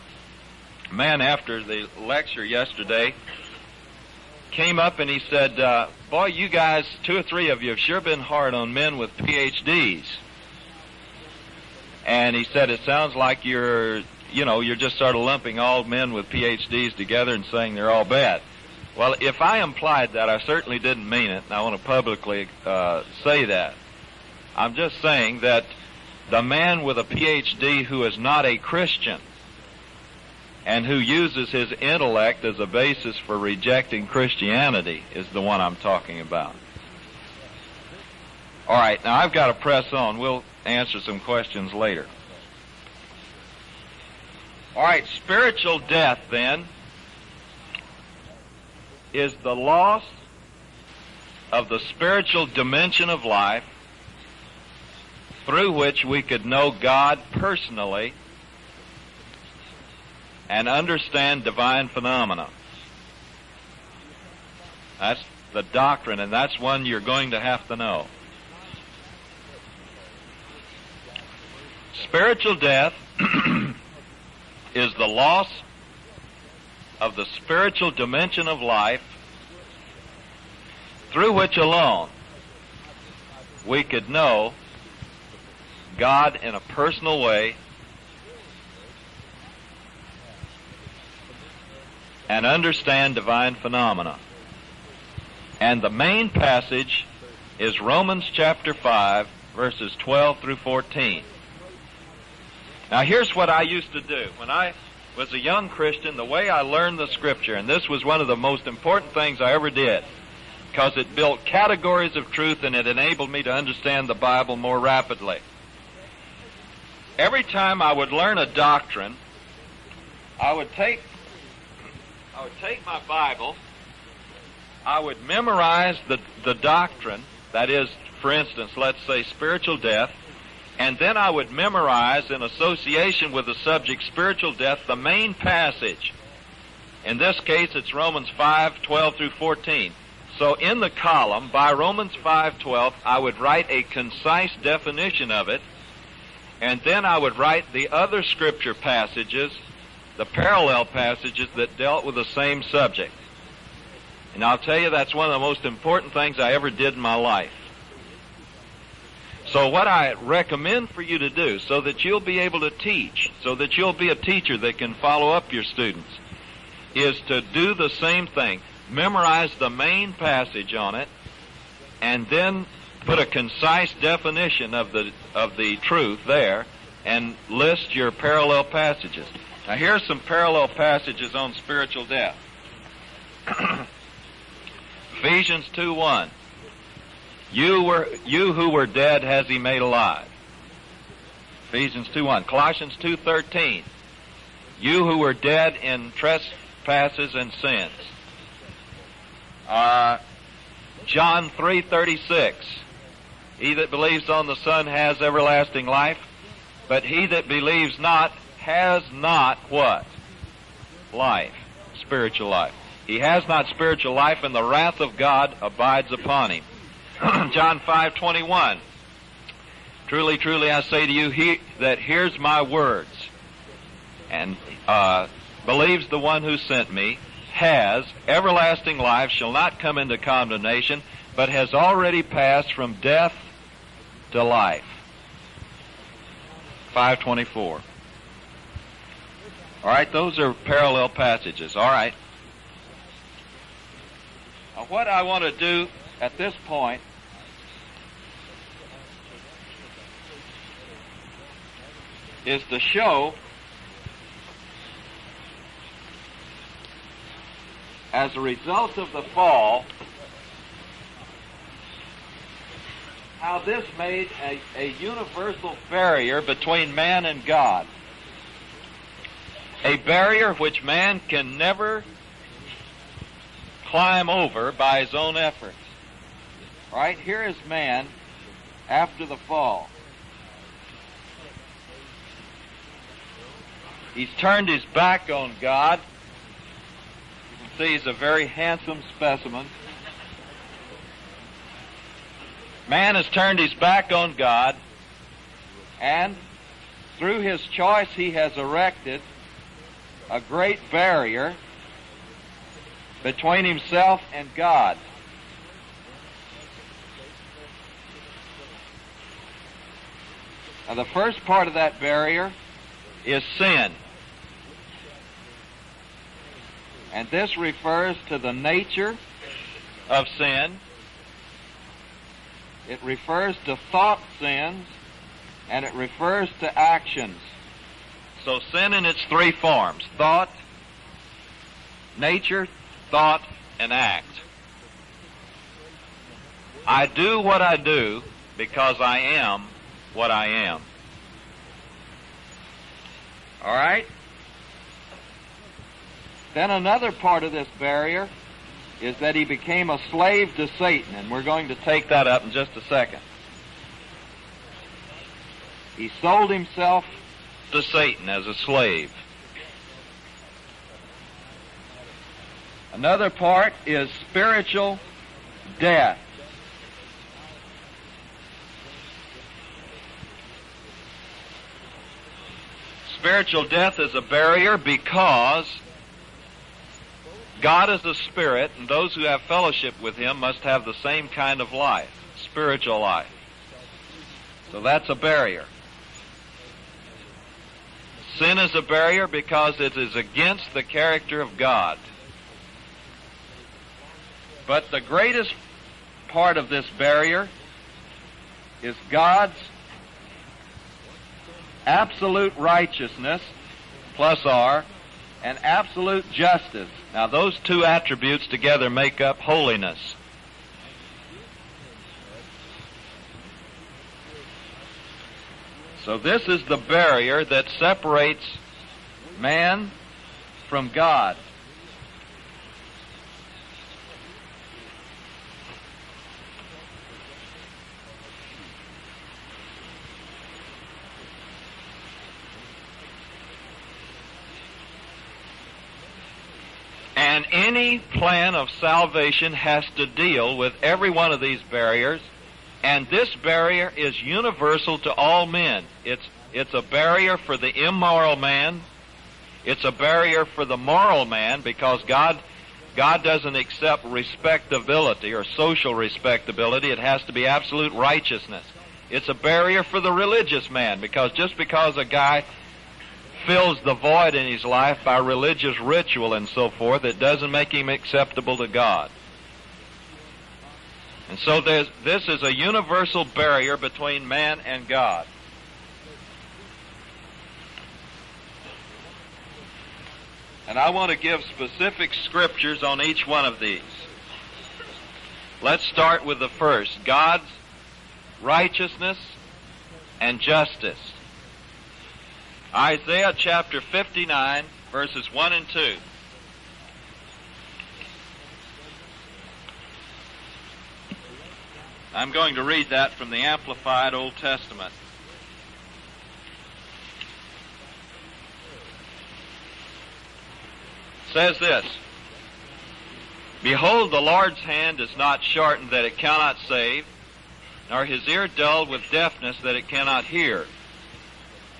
A man after the lecture yesterday came up and he said, uh, boy, you guys, two or three of you have sure been hard on men with PhDs. And he said, it sounds like you're, you know, you're just sort of lumping all men with PhDs together and saying they're all bad. Well, if I implied that, I certainly didn't mean it, and I want to publicly uh, say that. I'm just saying that the man with a PhD who is not a Christian and who uses his intellect as a basis for rejecting Christianity is the one I'm talking about. All right, now I've got to press on. We'll answer some questions later. All right, spiritual death then is the loss of the spiritual dimension of life through which we could know God personally and understand divine phenomena. That's the doctrine, and that's one you're going to have to know. Spiritual death [CLEARS THROAT] is the loss of the spiritual dimension of life through which alone we could know God in a personal way and understand divine phenomena. And the main passage is Romans chapter 5 verses 12 through 14. Now here's what I used to do. When I was a young Christian, the way I learned the scripture, and this was one of the most important things I ever did, because it built categories of truth and it enabled me to understand the Bible more rapidly. Every time I would learn a doctrine, I would take I would take my Bible, I would memorize the, the doctrine, that is, for instance, let's say spiritual death, and then I would memorize in association with the subject spiritual death the main passage. In this case, it's Romans 5, 12 through 14. So in the column, by Romans 5:12, I would write a concise definition of it, and then I would write the other scripture passages, the parallel passages that dealt with the same subject. And I'll tell you that's one of the most important things I ever did in my life. So what I recommend for you to do so that you'll be able to teach, so that you'll be a teacher that can follow up your students, is to do the same thing memorize the main passage on it, and then put a concise definition of the of the truth there, and list your parallel passages. Now here's some parallel passages on spiritual death. [CLEARS THROAT] Ephesians 2:1. You were you who were dead has he made alive. Ephesians 2:1. Colossians 2:13. You who were dead in trespasses and sins. Uh, John 3:36. He that believes on the Son has everlasting life, but he that believes not has not what? Life, spiritual life. He has not spiritual life, and the wrath of God abides upon him. [CLEARS THROAT] John 5:21. Truly, truly, I say to you, he that hears my words and uh, believes the one who sent me has everlasting life, shall not come into condemnation, but has already passed from death to life. 524. All right, those are parallel passages. All right. Now, what I want to do at this point is to show as a result of the fall, how this made a, a universal barrier between man and God. A barrier which man can never climb over by his own efforts. Right? Here is man after the fall. He's turned his back on God You can see he's a very handsome specimen. Man has turned his back on God, and through his choice he has erected a great barrier between himself and God. Now the first part of that barrier is sin. And this refers to the nature of sin. It refers to thought sins, and it refers to actions. So sin in its three forms thought, nature, thought, and act. I do what I do because I am what I am. All right? Then another part of this barrier is that he became a slave to Satan, and we're going to take that up in just a second. He sold himself to Satan as a slave. Another part is spiritual death. Spiritual death is a barrier because God is a spirit, and those who have fellowship with Him must have the same kind of life, spiritual life. So that's a barrier. Sin is a barrier because it is against the character of God. But the greatest part of this barrier is God's absolute righteousness plus R and absolute justice. Now those two attributes together make up holiness. So this is the barrier that separates man from God. And any plan of salvation has to deal with every one of these barriers, and this barrier is universal to all men. It's, it's a barrier for the immoral man. It's a barrier for the moral man because God, God doesn't accept respectability or social respectability. It has to be absolute righteousness. It's a barrier for the religious man because just because a guy fills the void in his life by religious ritual and so forth, it doesn't make him acceptable to God. And so this is a universal barrier between man and God. And I want to give specific scriptures on each one of these. Let's start with the first God's righteousness and justice. Isaiah chapter 59, verses 1 and 2. I'm going to read that from the Amplified Old Testament. Says this Behold, the Lord's hand is not shortened that it cannot save, nor his ear dulled with deafness that it cannot hear.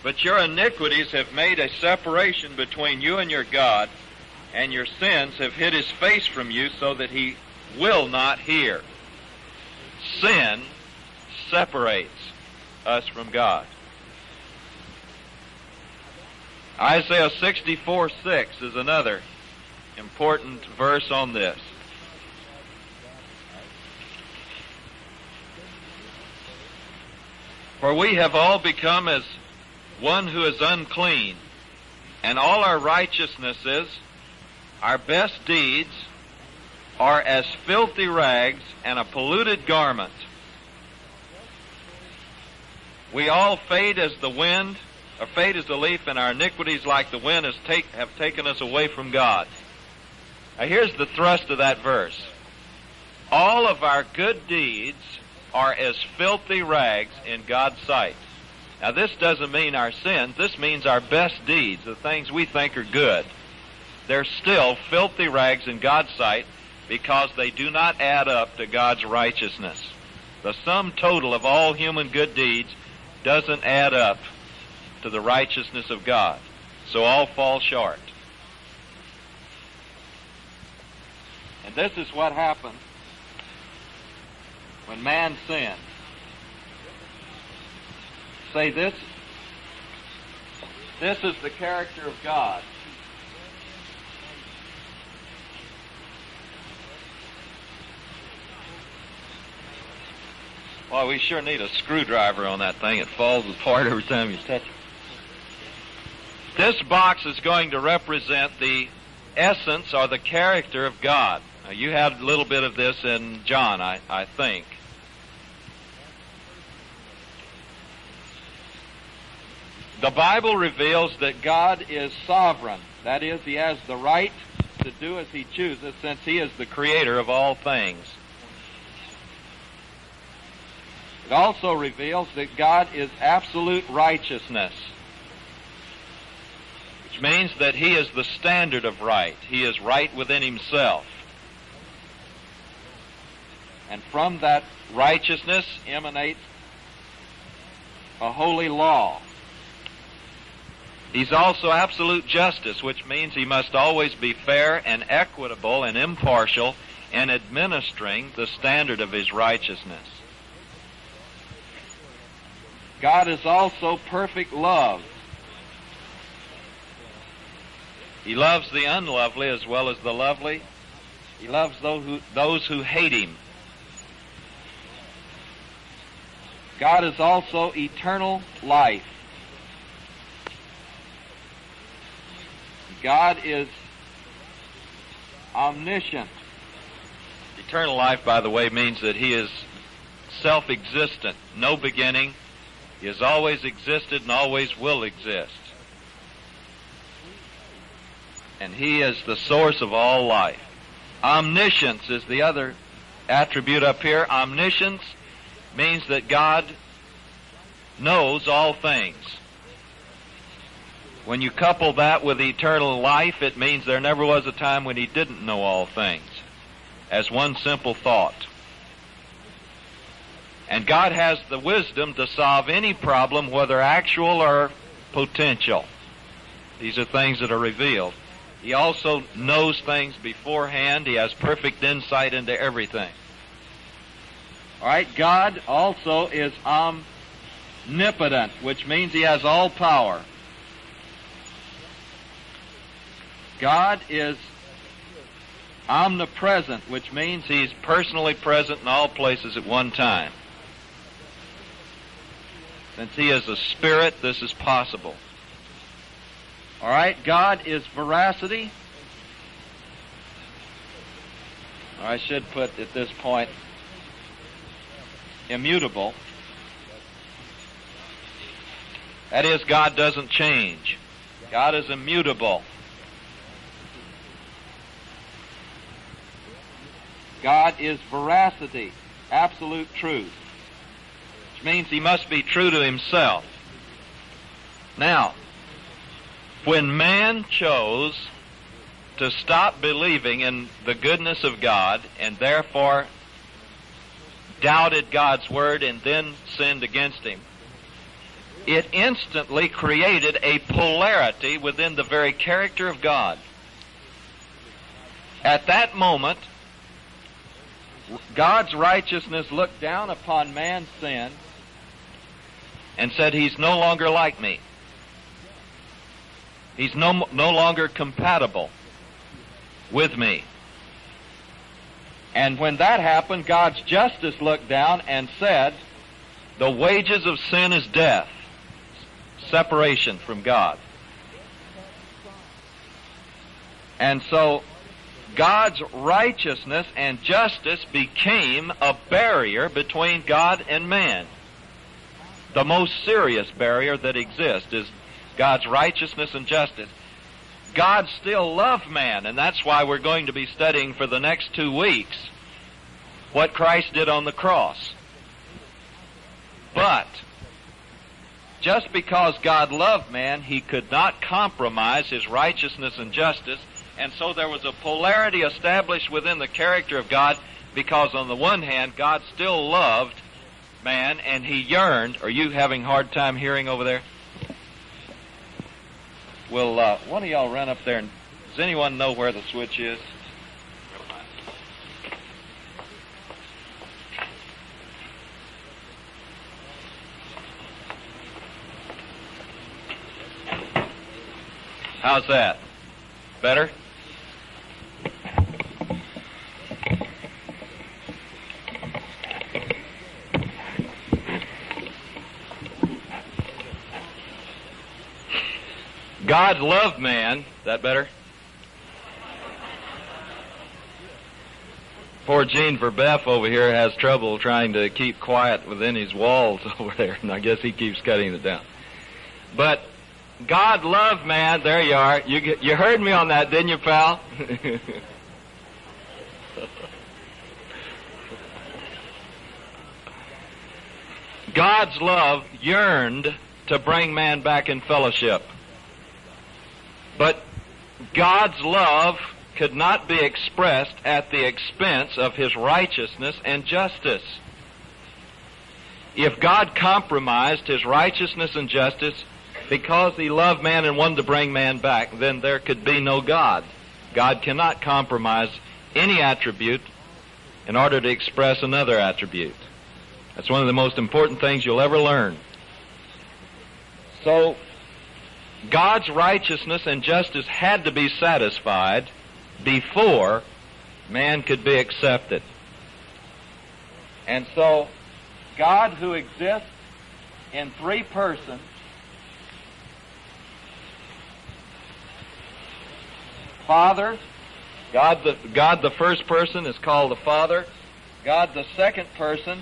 But your iniquities have made a separation between you and your God, and your sins have hid his face from you so that he will not hear. Sin separates us from God. Isaiah 64 6 is another important verse on this. For we have all become as one who is unclean, and all our righteousnesses, our best deeds, are as filthy rags and a polluted garment. We all fade as the wind, or fade as the leaf, and our iniquities, like the wind, take, have taken us away from God. Now, here's the thrust of that verse. All of our good deeds are as filthy rags in God's sight. Now, this doesn't mean our sins. This means our best deeds, the things we think are good. They're still filthy rags in God's sight because they do not add up to God's righteousness. The sum total of all human good deeds doesn't add up to the righteousness of God. So all fall short. And this is what happens when man sins say this this is the character of God. Well, we sure need a screwdriver on that thing. It falls apart every time you touch it. This box is going to represent the essence or the character of God. Now, you had a little bit of this in John, I, I think. The Bible reveals that God is sovereign. That is, He has the right to do as He chooses since He is the creator of all things. It also reveals that God is absolute righteousness, which means that He is the standard of right. He is right within Himself. And from that righteousness emanates a holy law. He's also absolute justice, which means he must always be fair and equitable and impartial in administering the standard of his righteousness. God is also perfect love. He loves the unlovely as well as the lovely. He loves those who, those who hate him. God is also eternal life. God is omniscient. Eternal life, by the way, means that He is self-existent, no beginning. He has always existed and always will exist. And He is the source of all life. Omniscience is the other attribute up here. Omniscience means that God knows all things. When you couple that with eternal life, it means there never was a time when he didn't know all things. As one simple thought. And God has the wisdom to solve any problem, whether actual or potential. These are things that are revealed. He also knows things beforehand. He has perfect insight into everything. Alright, God also is omnipotent, which means He has all power. God is omnipresent, which means He's personally present in all places at one time. Since He is a spirit, this is possible. Alright, God is veracity. I should put at this point immutable. That is, God doesn't change. God is immutable. God is veracity, absolute truth, which means he must be true to himself. Now, when man chose to stop believing in the goodness of God and therefore doubted God's word and then sinned against him, it instantly created a polarity within the very character of God. At that moment, God's righteousness looked down upon man's sin and said, He's no longer like me. He's no, no longer compatible with me. And when that happened, God's justice looked down and said, The wages of sin is death, separation from God. And so God's righteousness and justice became a barrier between God and man. The most serious barrier that exists is God's righteousness and justice. God still loved man, and that's why we're going to be studying for the next two weeks what Christ did on the cross. But, just because God loved man, he could not compromise his righteousness and justice and so there was a polarity established within the character of God because on the one hand, God still loved man and he yearned. Are you having hard time hearing over there? Will uh, one of y'all run up there and does anyone know where the switch is? How's that? Better? God loved man. Is That better? Poor Gene Verbeff over here has trouble trying to keep quiet within his walls [LAUGHS] over there, and I guess he keeps cutting it down. But God loved man. There you are. You you heard me on that, didn't you, pal? [LAUGHS] God's love yearned to bring man back in fellowship. But God's love could not be expressed at the expense of his righteousness and justice. If God compromised his righteousness and justice because he loved man and wanted to bring man back, then there could be no God. God cannot compromise any attribute in order to express another attribute. That's one of the most important things you'll ever learn. So, God's righteousness and justice had to be satisfied before man could be accepted. And so, God who exists in three persons Father, God the, God the first person is called the Father. God the second person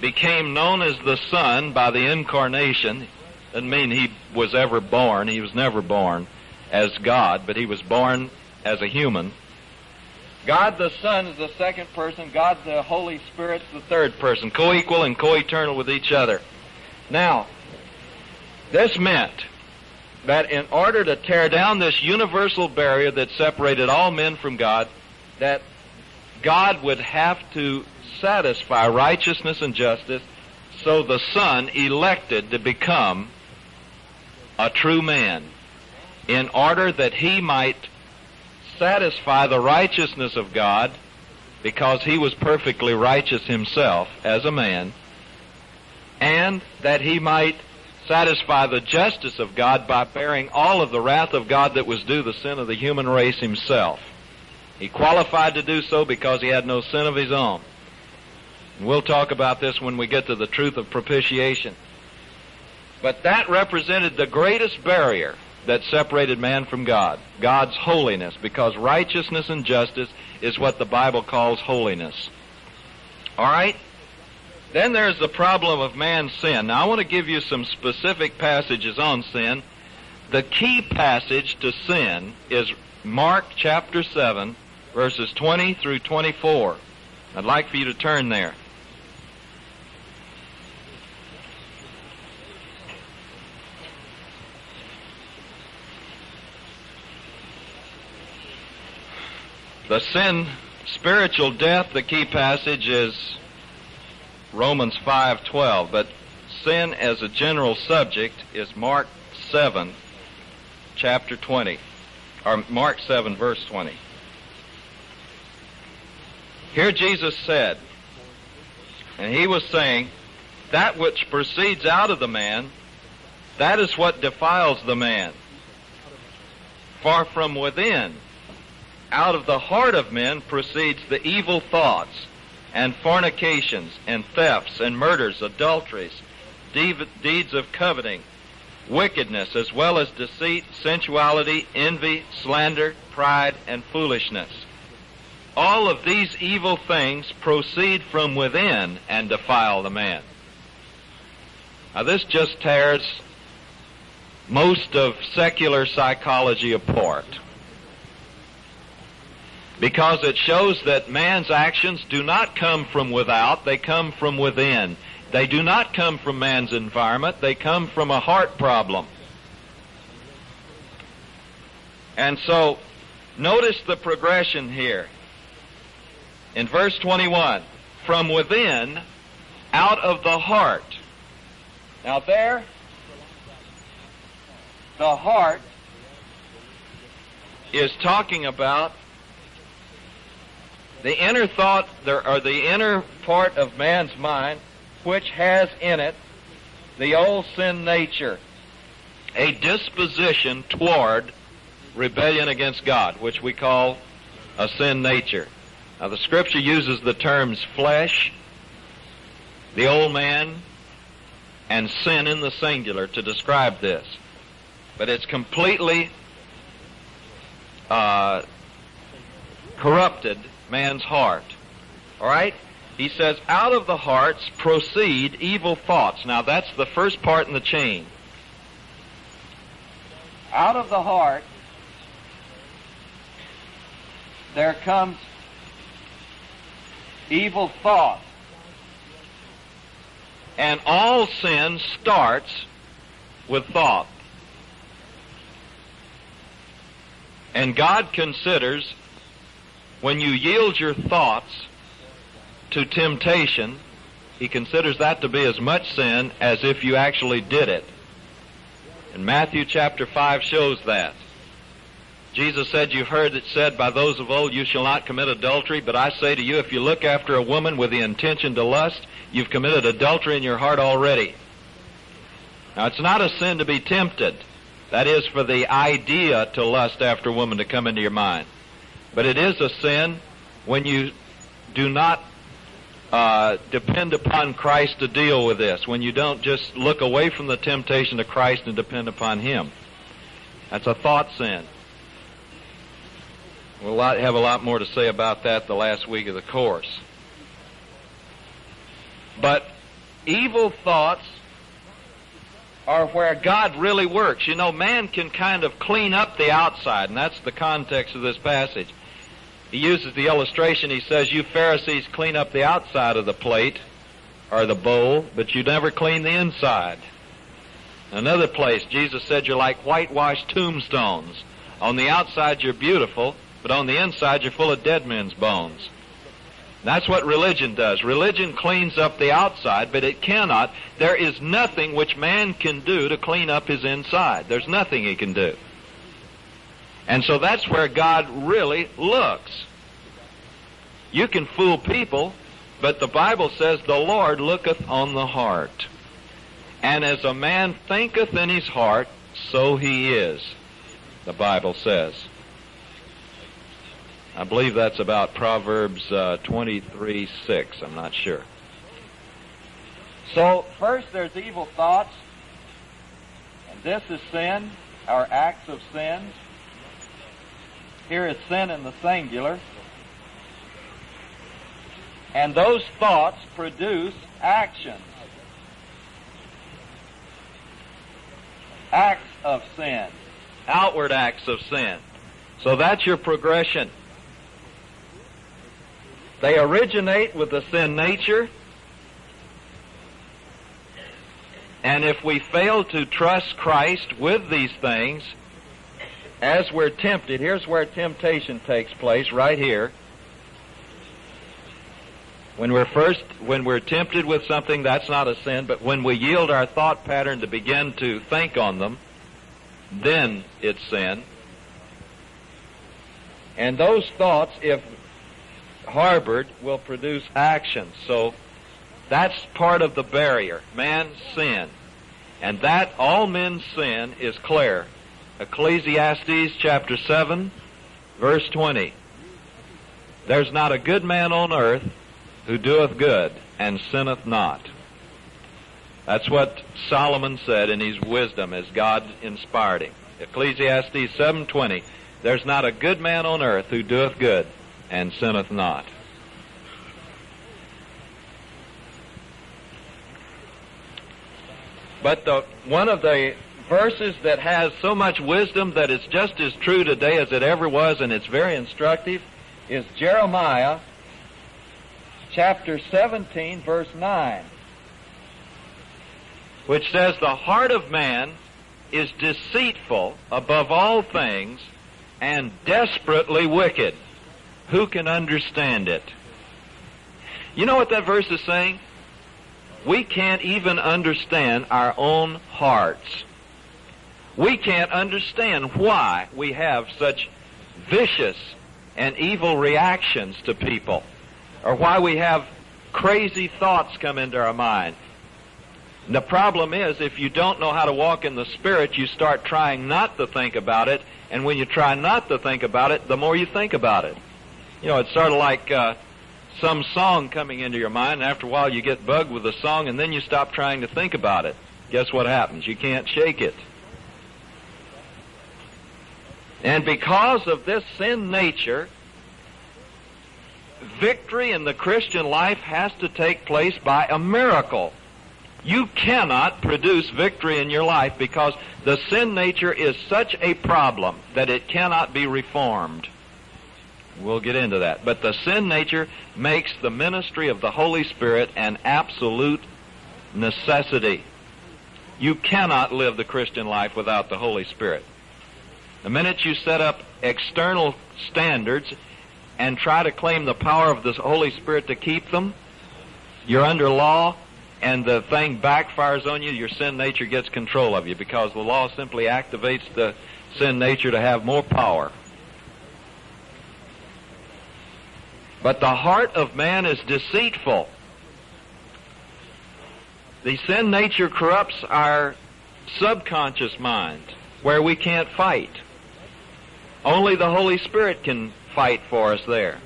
became known as the Son by the incarnation. Doesn't mean he was ever born. He was never born as God, but he was born as a human. God the Son is the second person. God the Holy Spirit is the third person, co-equal and co-eternal with each other. Now, this meant that in order to tear down this universal barrier that separated all men from God, that God would have to satisfy righteousness and justice, so the Son elected to become a true man in order that he might satisfy the righteousness of God because he was perfectly righteous himself as a man and that he might satisfy the justice of God by bearing all of the wrath of God that was due the sin of the human race himself. He qualified to do so because he had no sin of his own. And we'll talk about this when we get to the truth of propitiation. But that represented the greatest barrier that separated man from God, God's holiness, because righteousness and justice is what the Bible calls holiness. All right? Then there's the problem of man's sin. Now I want to give you some specific passages on sin. The key passage to sin is Mark chapter 7, verses 20 through 24. I'd like for you to turn there. The sin, spiritual death, the key passage is Romans 5:12, but sin as a general subject is Mark 7 chapter 20 or Mark 7 verse 20. Here Jesus said, and he was saying, that which proceeds out of the man, that is what defiles the man. Far from within, out of the heart of men proceeds the evil thoughts and fornications and thefts and murders, adulteries, deeds of coveting, wickedness, as well as deceit, sensuality, envy, slander, pride, and foolishness. All of these evil things proceed from within and defile the man. Now this just tears most of secular psychology apart because it shows that man's actions do not come from without, they come from within. They do not come from man's environment, they come from a heart problem. And so, notice the progression here. In verse 21, from within, out of the heart. Now there, the heart is talking about the inner thought, or the inner part of man's mind, which has in it the old sin nature, a disposition toward rebellion against God, which we call a sin nature. Now the scripture uses the terms flesh, the old man, and sin in the singular to describe this. but it's completely uh, corrupted man's heart. All right? He says, out of the hearts proceed evil thoughts. Now that's the first part in the chain. Out of the heart there comes evil thoughts. And all sin starts with thought. And God considers when you yield your thoughts to temptation, He considers that to be as much sin as if you actually did it. And Matthew chapter 5 shows that. Jesus said, You've heard it said by those of old, You shall not commit adultery, but I say to you, if you look after a woman with the intention to lust, you've committed adultery in your heart already. Now, it's not a sin to be tempted. That is for the idea to lust after a woman to come into your mind. But it is a sin when you do not uh, depend upon Christ to deal with this, when you don't just look away from the temptation to Christ and depend upon Him. That's a thought sin. We'll have a lot more to say about that the last week of the course. But evil thoughts are where God really works. You know, man can kind of clean up the outside, and that's the context of this passage. He uses the illustration, he says, You Pharisees clean up the outside of the plate or the bowl, but you never clean the inside. Another place, Jesus said, You're like whitewashed tombstones. On the outside, you're beautiful, but on the inside, you're full of dead men's bones. That's what religion does. Religion cleans up the outside, but it cannot. There is nothing which man can do to clean up his inside. There's nothing he can do. And so that's where God really looks. You can fool people, but the Bible says the Lord looketh on the heart. And as a man thinketh in his heart, so he is, the Bible says. I believe that's about Proverbs uh, 23 6. I'm not sure. So, first there's evil thoughts, and this is sin, our acts of sins. Here is sin in the singular. And those thoughts produce actions. Acts of sin. Outward acts of sin. So that's your progression. They originate with the sin nature. And if we fail to trust Christ with these things, as we're tempted, here's where temptation takes place, right here. When we're first, when we're tempted with something, that's not a sin, but when we yield our thought pattern to begin to think on them, then it's sin. And those thoughts, if harbored will produce action. So that's part of the barrier. Man's sin. And that all men sin is clear. Ecclesiastes chapter 7 verse 20. There's not a good man on earth who doeth good and sinneth not. That's what Solomon said in his wisdom as God inspired him. Ecclesiastes 7:20. There's not a good man on earth who doeth good and sinneth not. But the, one of the verses that has so much wisdom that it's just as true today as it ever was and it's very instructive is Jeremiah chapter 17 verse 9 which says the heart of man is deceitful above all things and desperately wicked. Who can understand it? You know what that verse is saying? We can't even understand our own hearts. We can't understand why we have such vicious and evil reactions to people, or why we have crazy thoughts come into our mind. And the problem is, if you don't know how to walk in the Spirit, you start trying not to think about it, and when you try not to think about it, the more you think about it. You know, it's sort of like uh, some song coming into your mind, and after a while you get bugged with the song, and then you stop trying to think about it. Guess what happens? You can't shake it. And because of this sin nature, victory in the Christian life has to take place by a miracle. You cannot produce victory in your life because the sin nature is such a problem that it cannot be reformed. We'll get into that. But the sin nature makes the ministry of the Holy Spirit an absolute necessity. You cannot live the Christian life without the Holy Spirit. The minute you set up external standards and try to claim the power of the Holy Spirit to keep them, you're under law and the thing backfires on you, your sin nature gets control of you because the law simply activates the sin nature to have more power. But the heart of man is deceitful. The sin nature corrupts our subconscious mind where we can't fight. Only the Holy Spirit can fight for us there.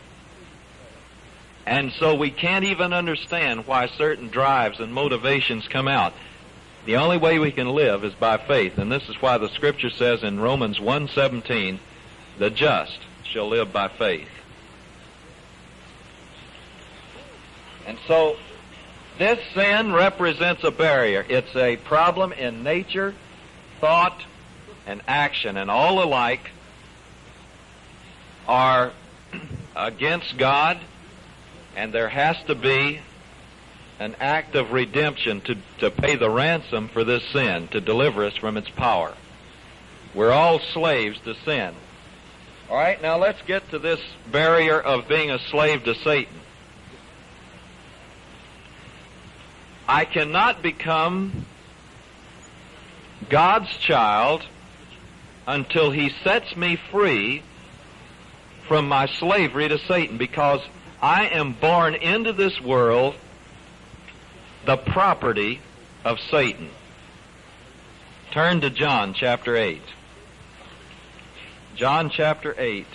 And so we can't even understand why certain drives and motivations come out. The only way we can live is by faith, and this is why the scripture says in Romans 1:17, "The just shall live by faith." And so this sin represents a barrier. It's a problem in nature, thought, and action, and all alike are against God and there has to be an act of redemption to, to pay the ransom for this sin, to deliver us from its power. We're all slaves to sin. All right, now let's get to this barrier of being a slave to Satan. I cannot become God's child until He sets me free from my slavery to Satan because I am born into this world the property of Satan. Turn to John chapter 8. John chapter 8.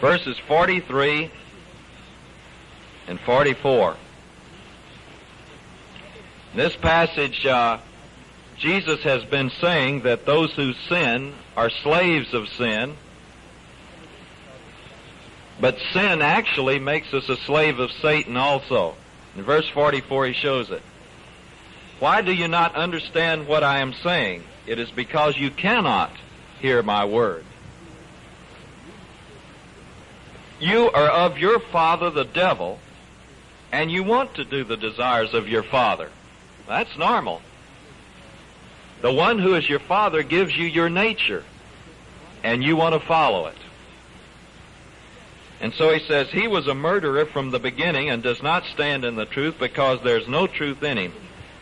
Verses 43 and 44. In this passage, uh, Jesus has been saying that those who sin are slaves of sin, but sin actually makes us a slave of Satan also. In verse 44 he shows it. Why do you not understand what I am saying? It is because you cannot hear my word. You are of your father the devil, and you want to do the desires of your father. That's normal. The one who is your father gives you your nature, and you want to follow it. And so he says, He was a murderer from the beginning and does not stand in the truth because there's no truth in him.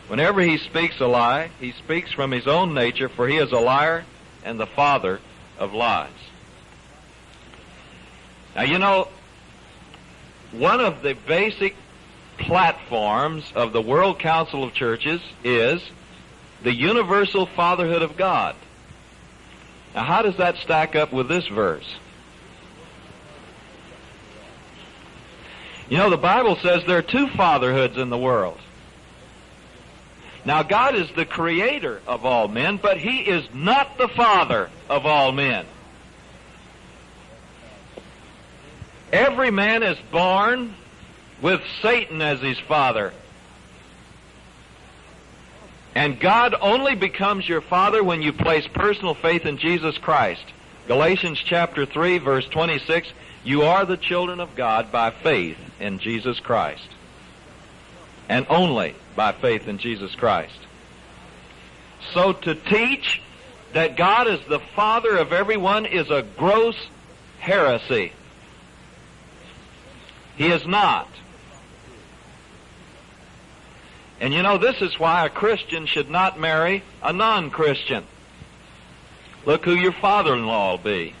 Whenever he speaks a lie, he speaks from his own nature, for he is a liar and the father of lies. Now, you know, one of the basic platforms of the World Council of Churches is the universal fatherhood of God. Now, how does that stack up with this verse? You know, the Bible says there are two fatherhoods in the world. Now, God is the creator of all men, but He is not the father of all men. Every man is born with Satan as his father. And God only becomes your father when you place personal faith in Jesus Christ. Galatians chapter 3 verse 26, you are the children of God by faith in Jesus Christ. And only by faith in Jesus Christ. So to teach that God is the father of everyone is a gross heresy. He is not. And you know, this is why a Christian should not marry a non-Christian. Look who your father-in-law will be.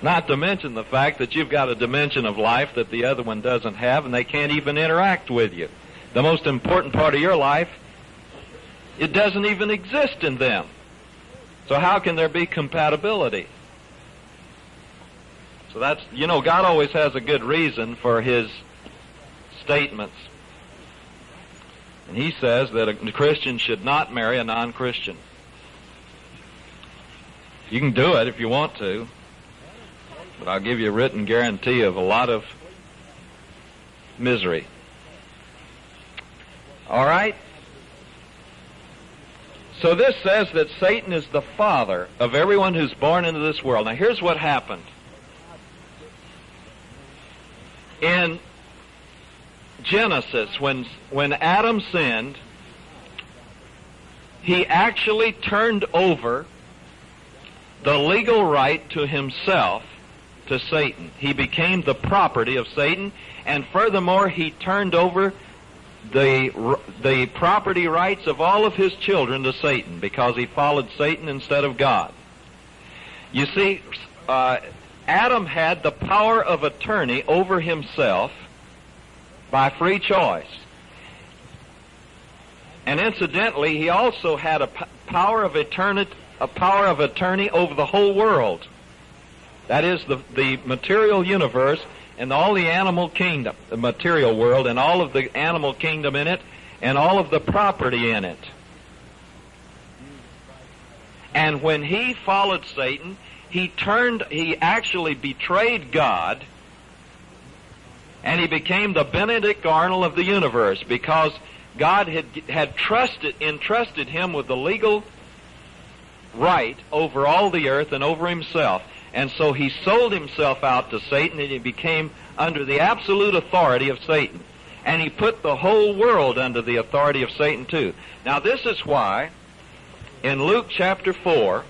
Not to mention the fact that you've got a dimension of life that the other one doesn't have and they can't even interact with you. The most important part of your life, it doesn't even exist in them. So how can there be compatibility? So that's, you know, God always has a good reason for His statements. And He says that a Christian should not marry a non-Christian. You can do it if you want to, but I'll give you a written guarantee of a lot of misery. All right? So this says that Satan is the father of everyone who's born into this world. Now here's what happened. In Genesis, when, when Adam sinned, he actually turned over the legal right to himself to Satan. He became the property of Satan, and furthermore, he turned over the, the property rights of all of his children to Satan because he followed Satan instead of God. You see, uh, Adam had the power of attorney over himself by free choice. And incidentally, he also had a p- power of eternity, a power of attorney over the whole world. That is the, the material universe and all the animal kingdom, the material world, and all of the animal kingdom in it, and all of the property in it. And when he followed Satan, he turned, he actually betrayed God, and he became the Benedict Arnold of the universe because God had, had trusted, entrusted him with the legal right over all the earth and over himself. And so he sold himself out to Satan and he became under the absolute authority of Satan. And he put the whole world under the authority of Satan too. Now this is why in Luke chapter 4,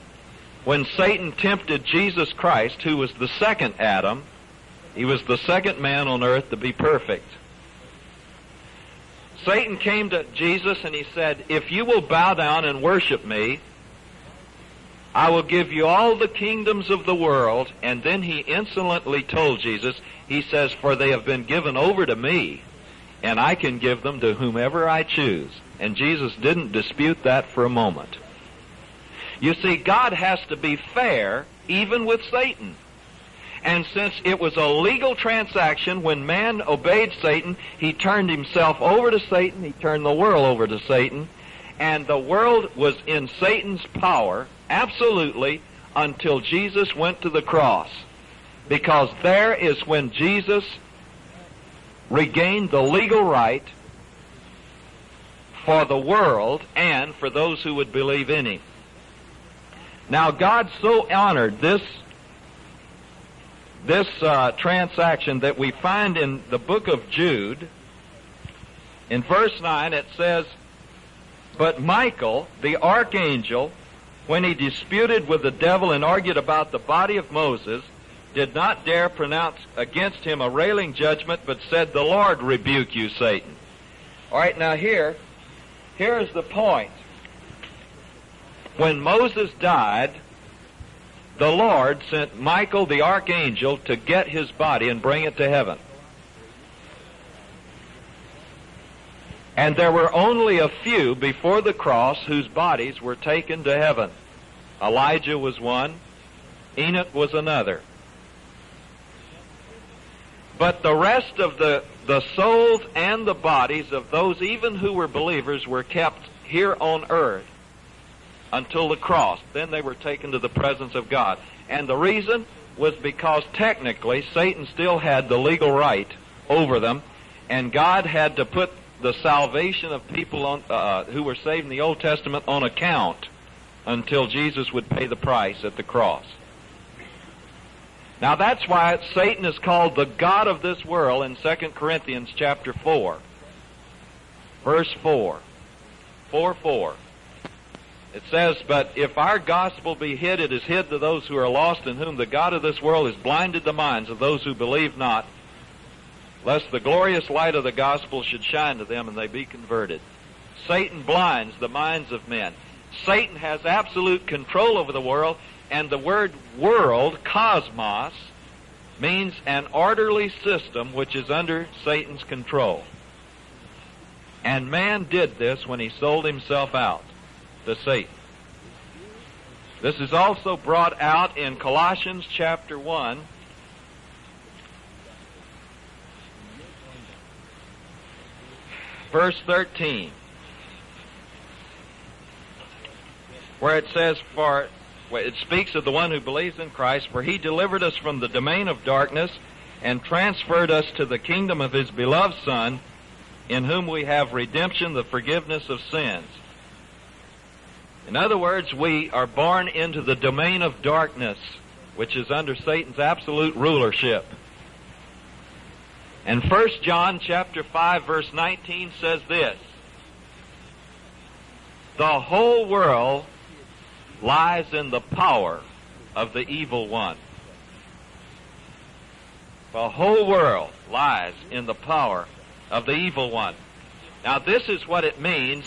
when Satan tempted Jesus Christ, who was the second Adam, he was the second man on earth to be perfect. Satan came to Jesus and he said, if you will bow down and worship me, I will give you all the kingdoms of the world. And then he insolently told Jesus, he says, for they have been given over to me, and I can give them to whomever I choose. And Jesus didn't dispute that for a moment. You see, God has to be fair even with Satan. And since it was a legal transaction, when man obeyed Satan, he turned himself over to Satan, he turned the world over to Satan, and the world was in Satan's power, absolutely, until Jesus went to the cross. Because there is when Jesus regained the legal right for the world and for those who would believe in him. Now God so honored this this uh, transaction that we find in the book of Jude. In verse 9 it says, But Michael, the archangel, when he disputed with the devil and argued about the body of Moses, did not dare pronounce against him a railing judgment, but said, The Lord rebuke you, Satan. All right, now here, here is the point. When Moses died, the Lord sent Michael the archangel to get his body and bring it to heaven. And there were only a few before the cross whose bodies were taken to heaven. Elijah was one, Enoch was another. But the rest of the, the souls and the bodies of those even who were believers were kept here on earth until the cross. Then they were taken to the presence of God. And the reason was because technically Satan still had the legal right over them, and God had to put the salvation of people on, uh, who were saved in the Old Testament on account until Jesus would pay the price at the cross. Now that's why Satan is called the God of this world in 2 Corinthians chapter 4. Verse 4. 4 4. It says, But if our gospel be hid, it is hid to those who are lost, in whom the God of this world has blinded the minds of those who believe not, lest the glorious light of the gospel should shine to them and they be converted. Satan blinds the minds of men. Satan has absolute control over the world And the word world, cosmos, means an orderly system which is under Satan's control. And man did this when he sold himself out to Satan. This is also brought out in Colossians chapter 1. Verse 13. Where it says, for it speaks of the one who believes in Christ, for he delivered us from the domain of darkness and transferred us to the kingdom of his beloved Son, in whom we have redemption, the forgiveness of sins. In other words, we are born into the domain of darkness, which is under Satan's absolute rulership. And 1 John chapter 5 verse 19 says this, The whole world lies in the power of the evil one. The whole world lies in the power of the evil one. Now this is what it means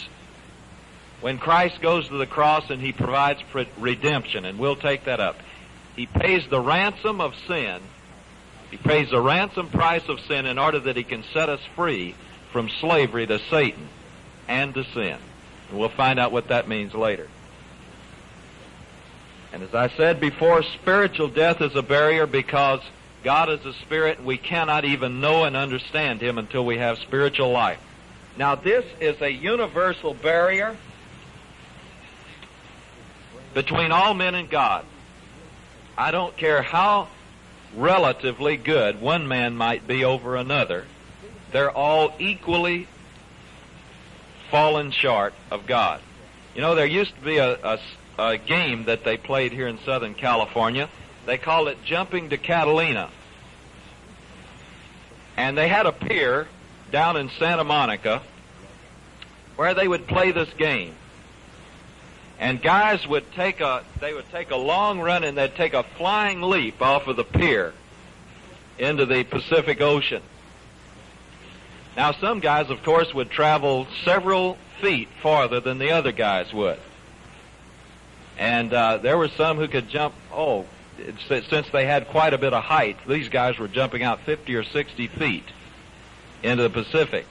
when Christ goes to the cross and he provides redemption, and we'll take that up. He pays the ransom of sin. He pays the ransom price of sin in order that he can set us free from slavery to Satan and to sin. And we'll find out what that means later. And as I said before, spiritual death is a barrier because God is a spirit we cannot even know and understand Him until we have spiritual life. Now this is a universal barrier between all men and God. I don't care how relatively good one man might be over another. They're all equally fallen short of God. You know, there used to be a, a, a game that they played here in Southern California. They called it Jumping to Catalina. And they had a pier down in Santa Monica where they would play this game. And guys would take a, they would take a long run and they'd take a flying leap off of the pier into the Pacific Ocean. Now some guys, of course, would travel several feet farther than the other guys would. And uh, there were some who could jump, oh, since they had quite a bit of height, these guys were jumping out 50 or 60 feet into the Pacific.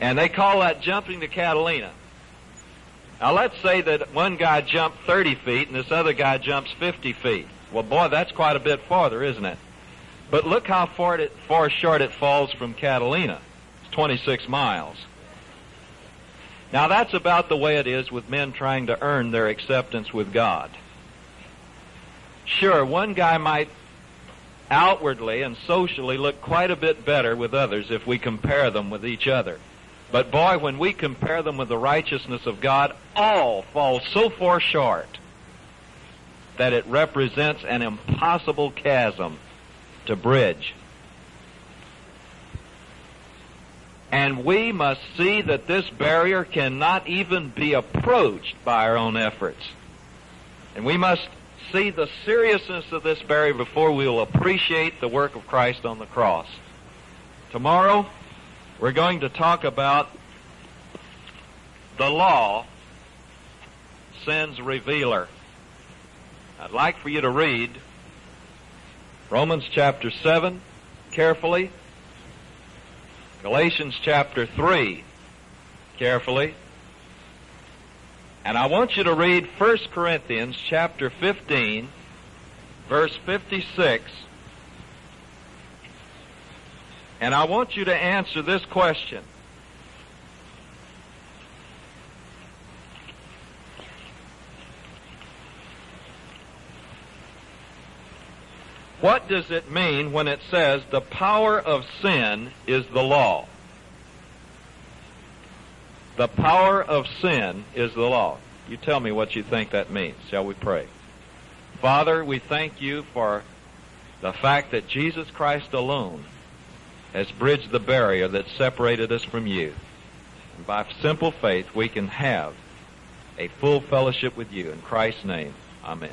And they call that jumping to Catalina. Now let's say that one guy jumped 30 feet and this other guy jumps 50 feet. Well boy, that's quite a bit farther, isn't it? But look how far, it, far short it falls from Catalina. It's 26 miles. Now that's about the way it is with men trying to earn their acceptance with God. Sure, one guy might outwardly and socially look quite a bit better with others if we compare them with each other. But boy, when we compare them with the righteousness of God, all fall so far short that it represents an impossible chasm to bridge. And we must see that this barrier cannot even be approached by our own efforts. And we must see the seriousness of this barrier before we will appreciate the work of Christ on the cross. Tomorrow, we're going to talk about the law, sin's revealer. I'd like for you to read Romans chapter 7 carefully Galatians chapter 3 carefully. And I want you to read 1 Corinthians chapter 15 verse 56. And I want you to answer this question. What does it mean when it says the power of sin is the law? The power of sin is the law. You tell me what you think that means. Shall we pray? Father, we thank you for the fact that Jesus Christ alone has bridged the barrier that separated us from you. And by simple faith, we can have a full fellowship with you. In Christ's name, amen.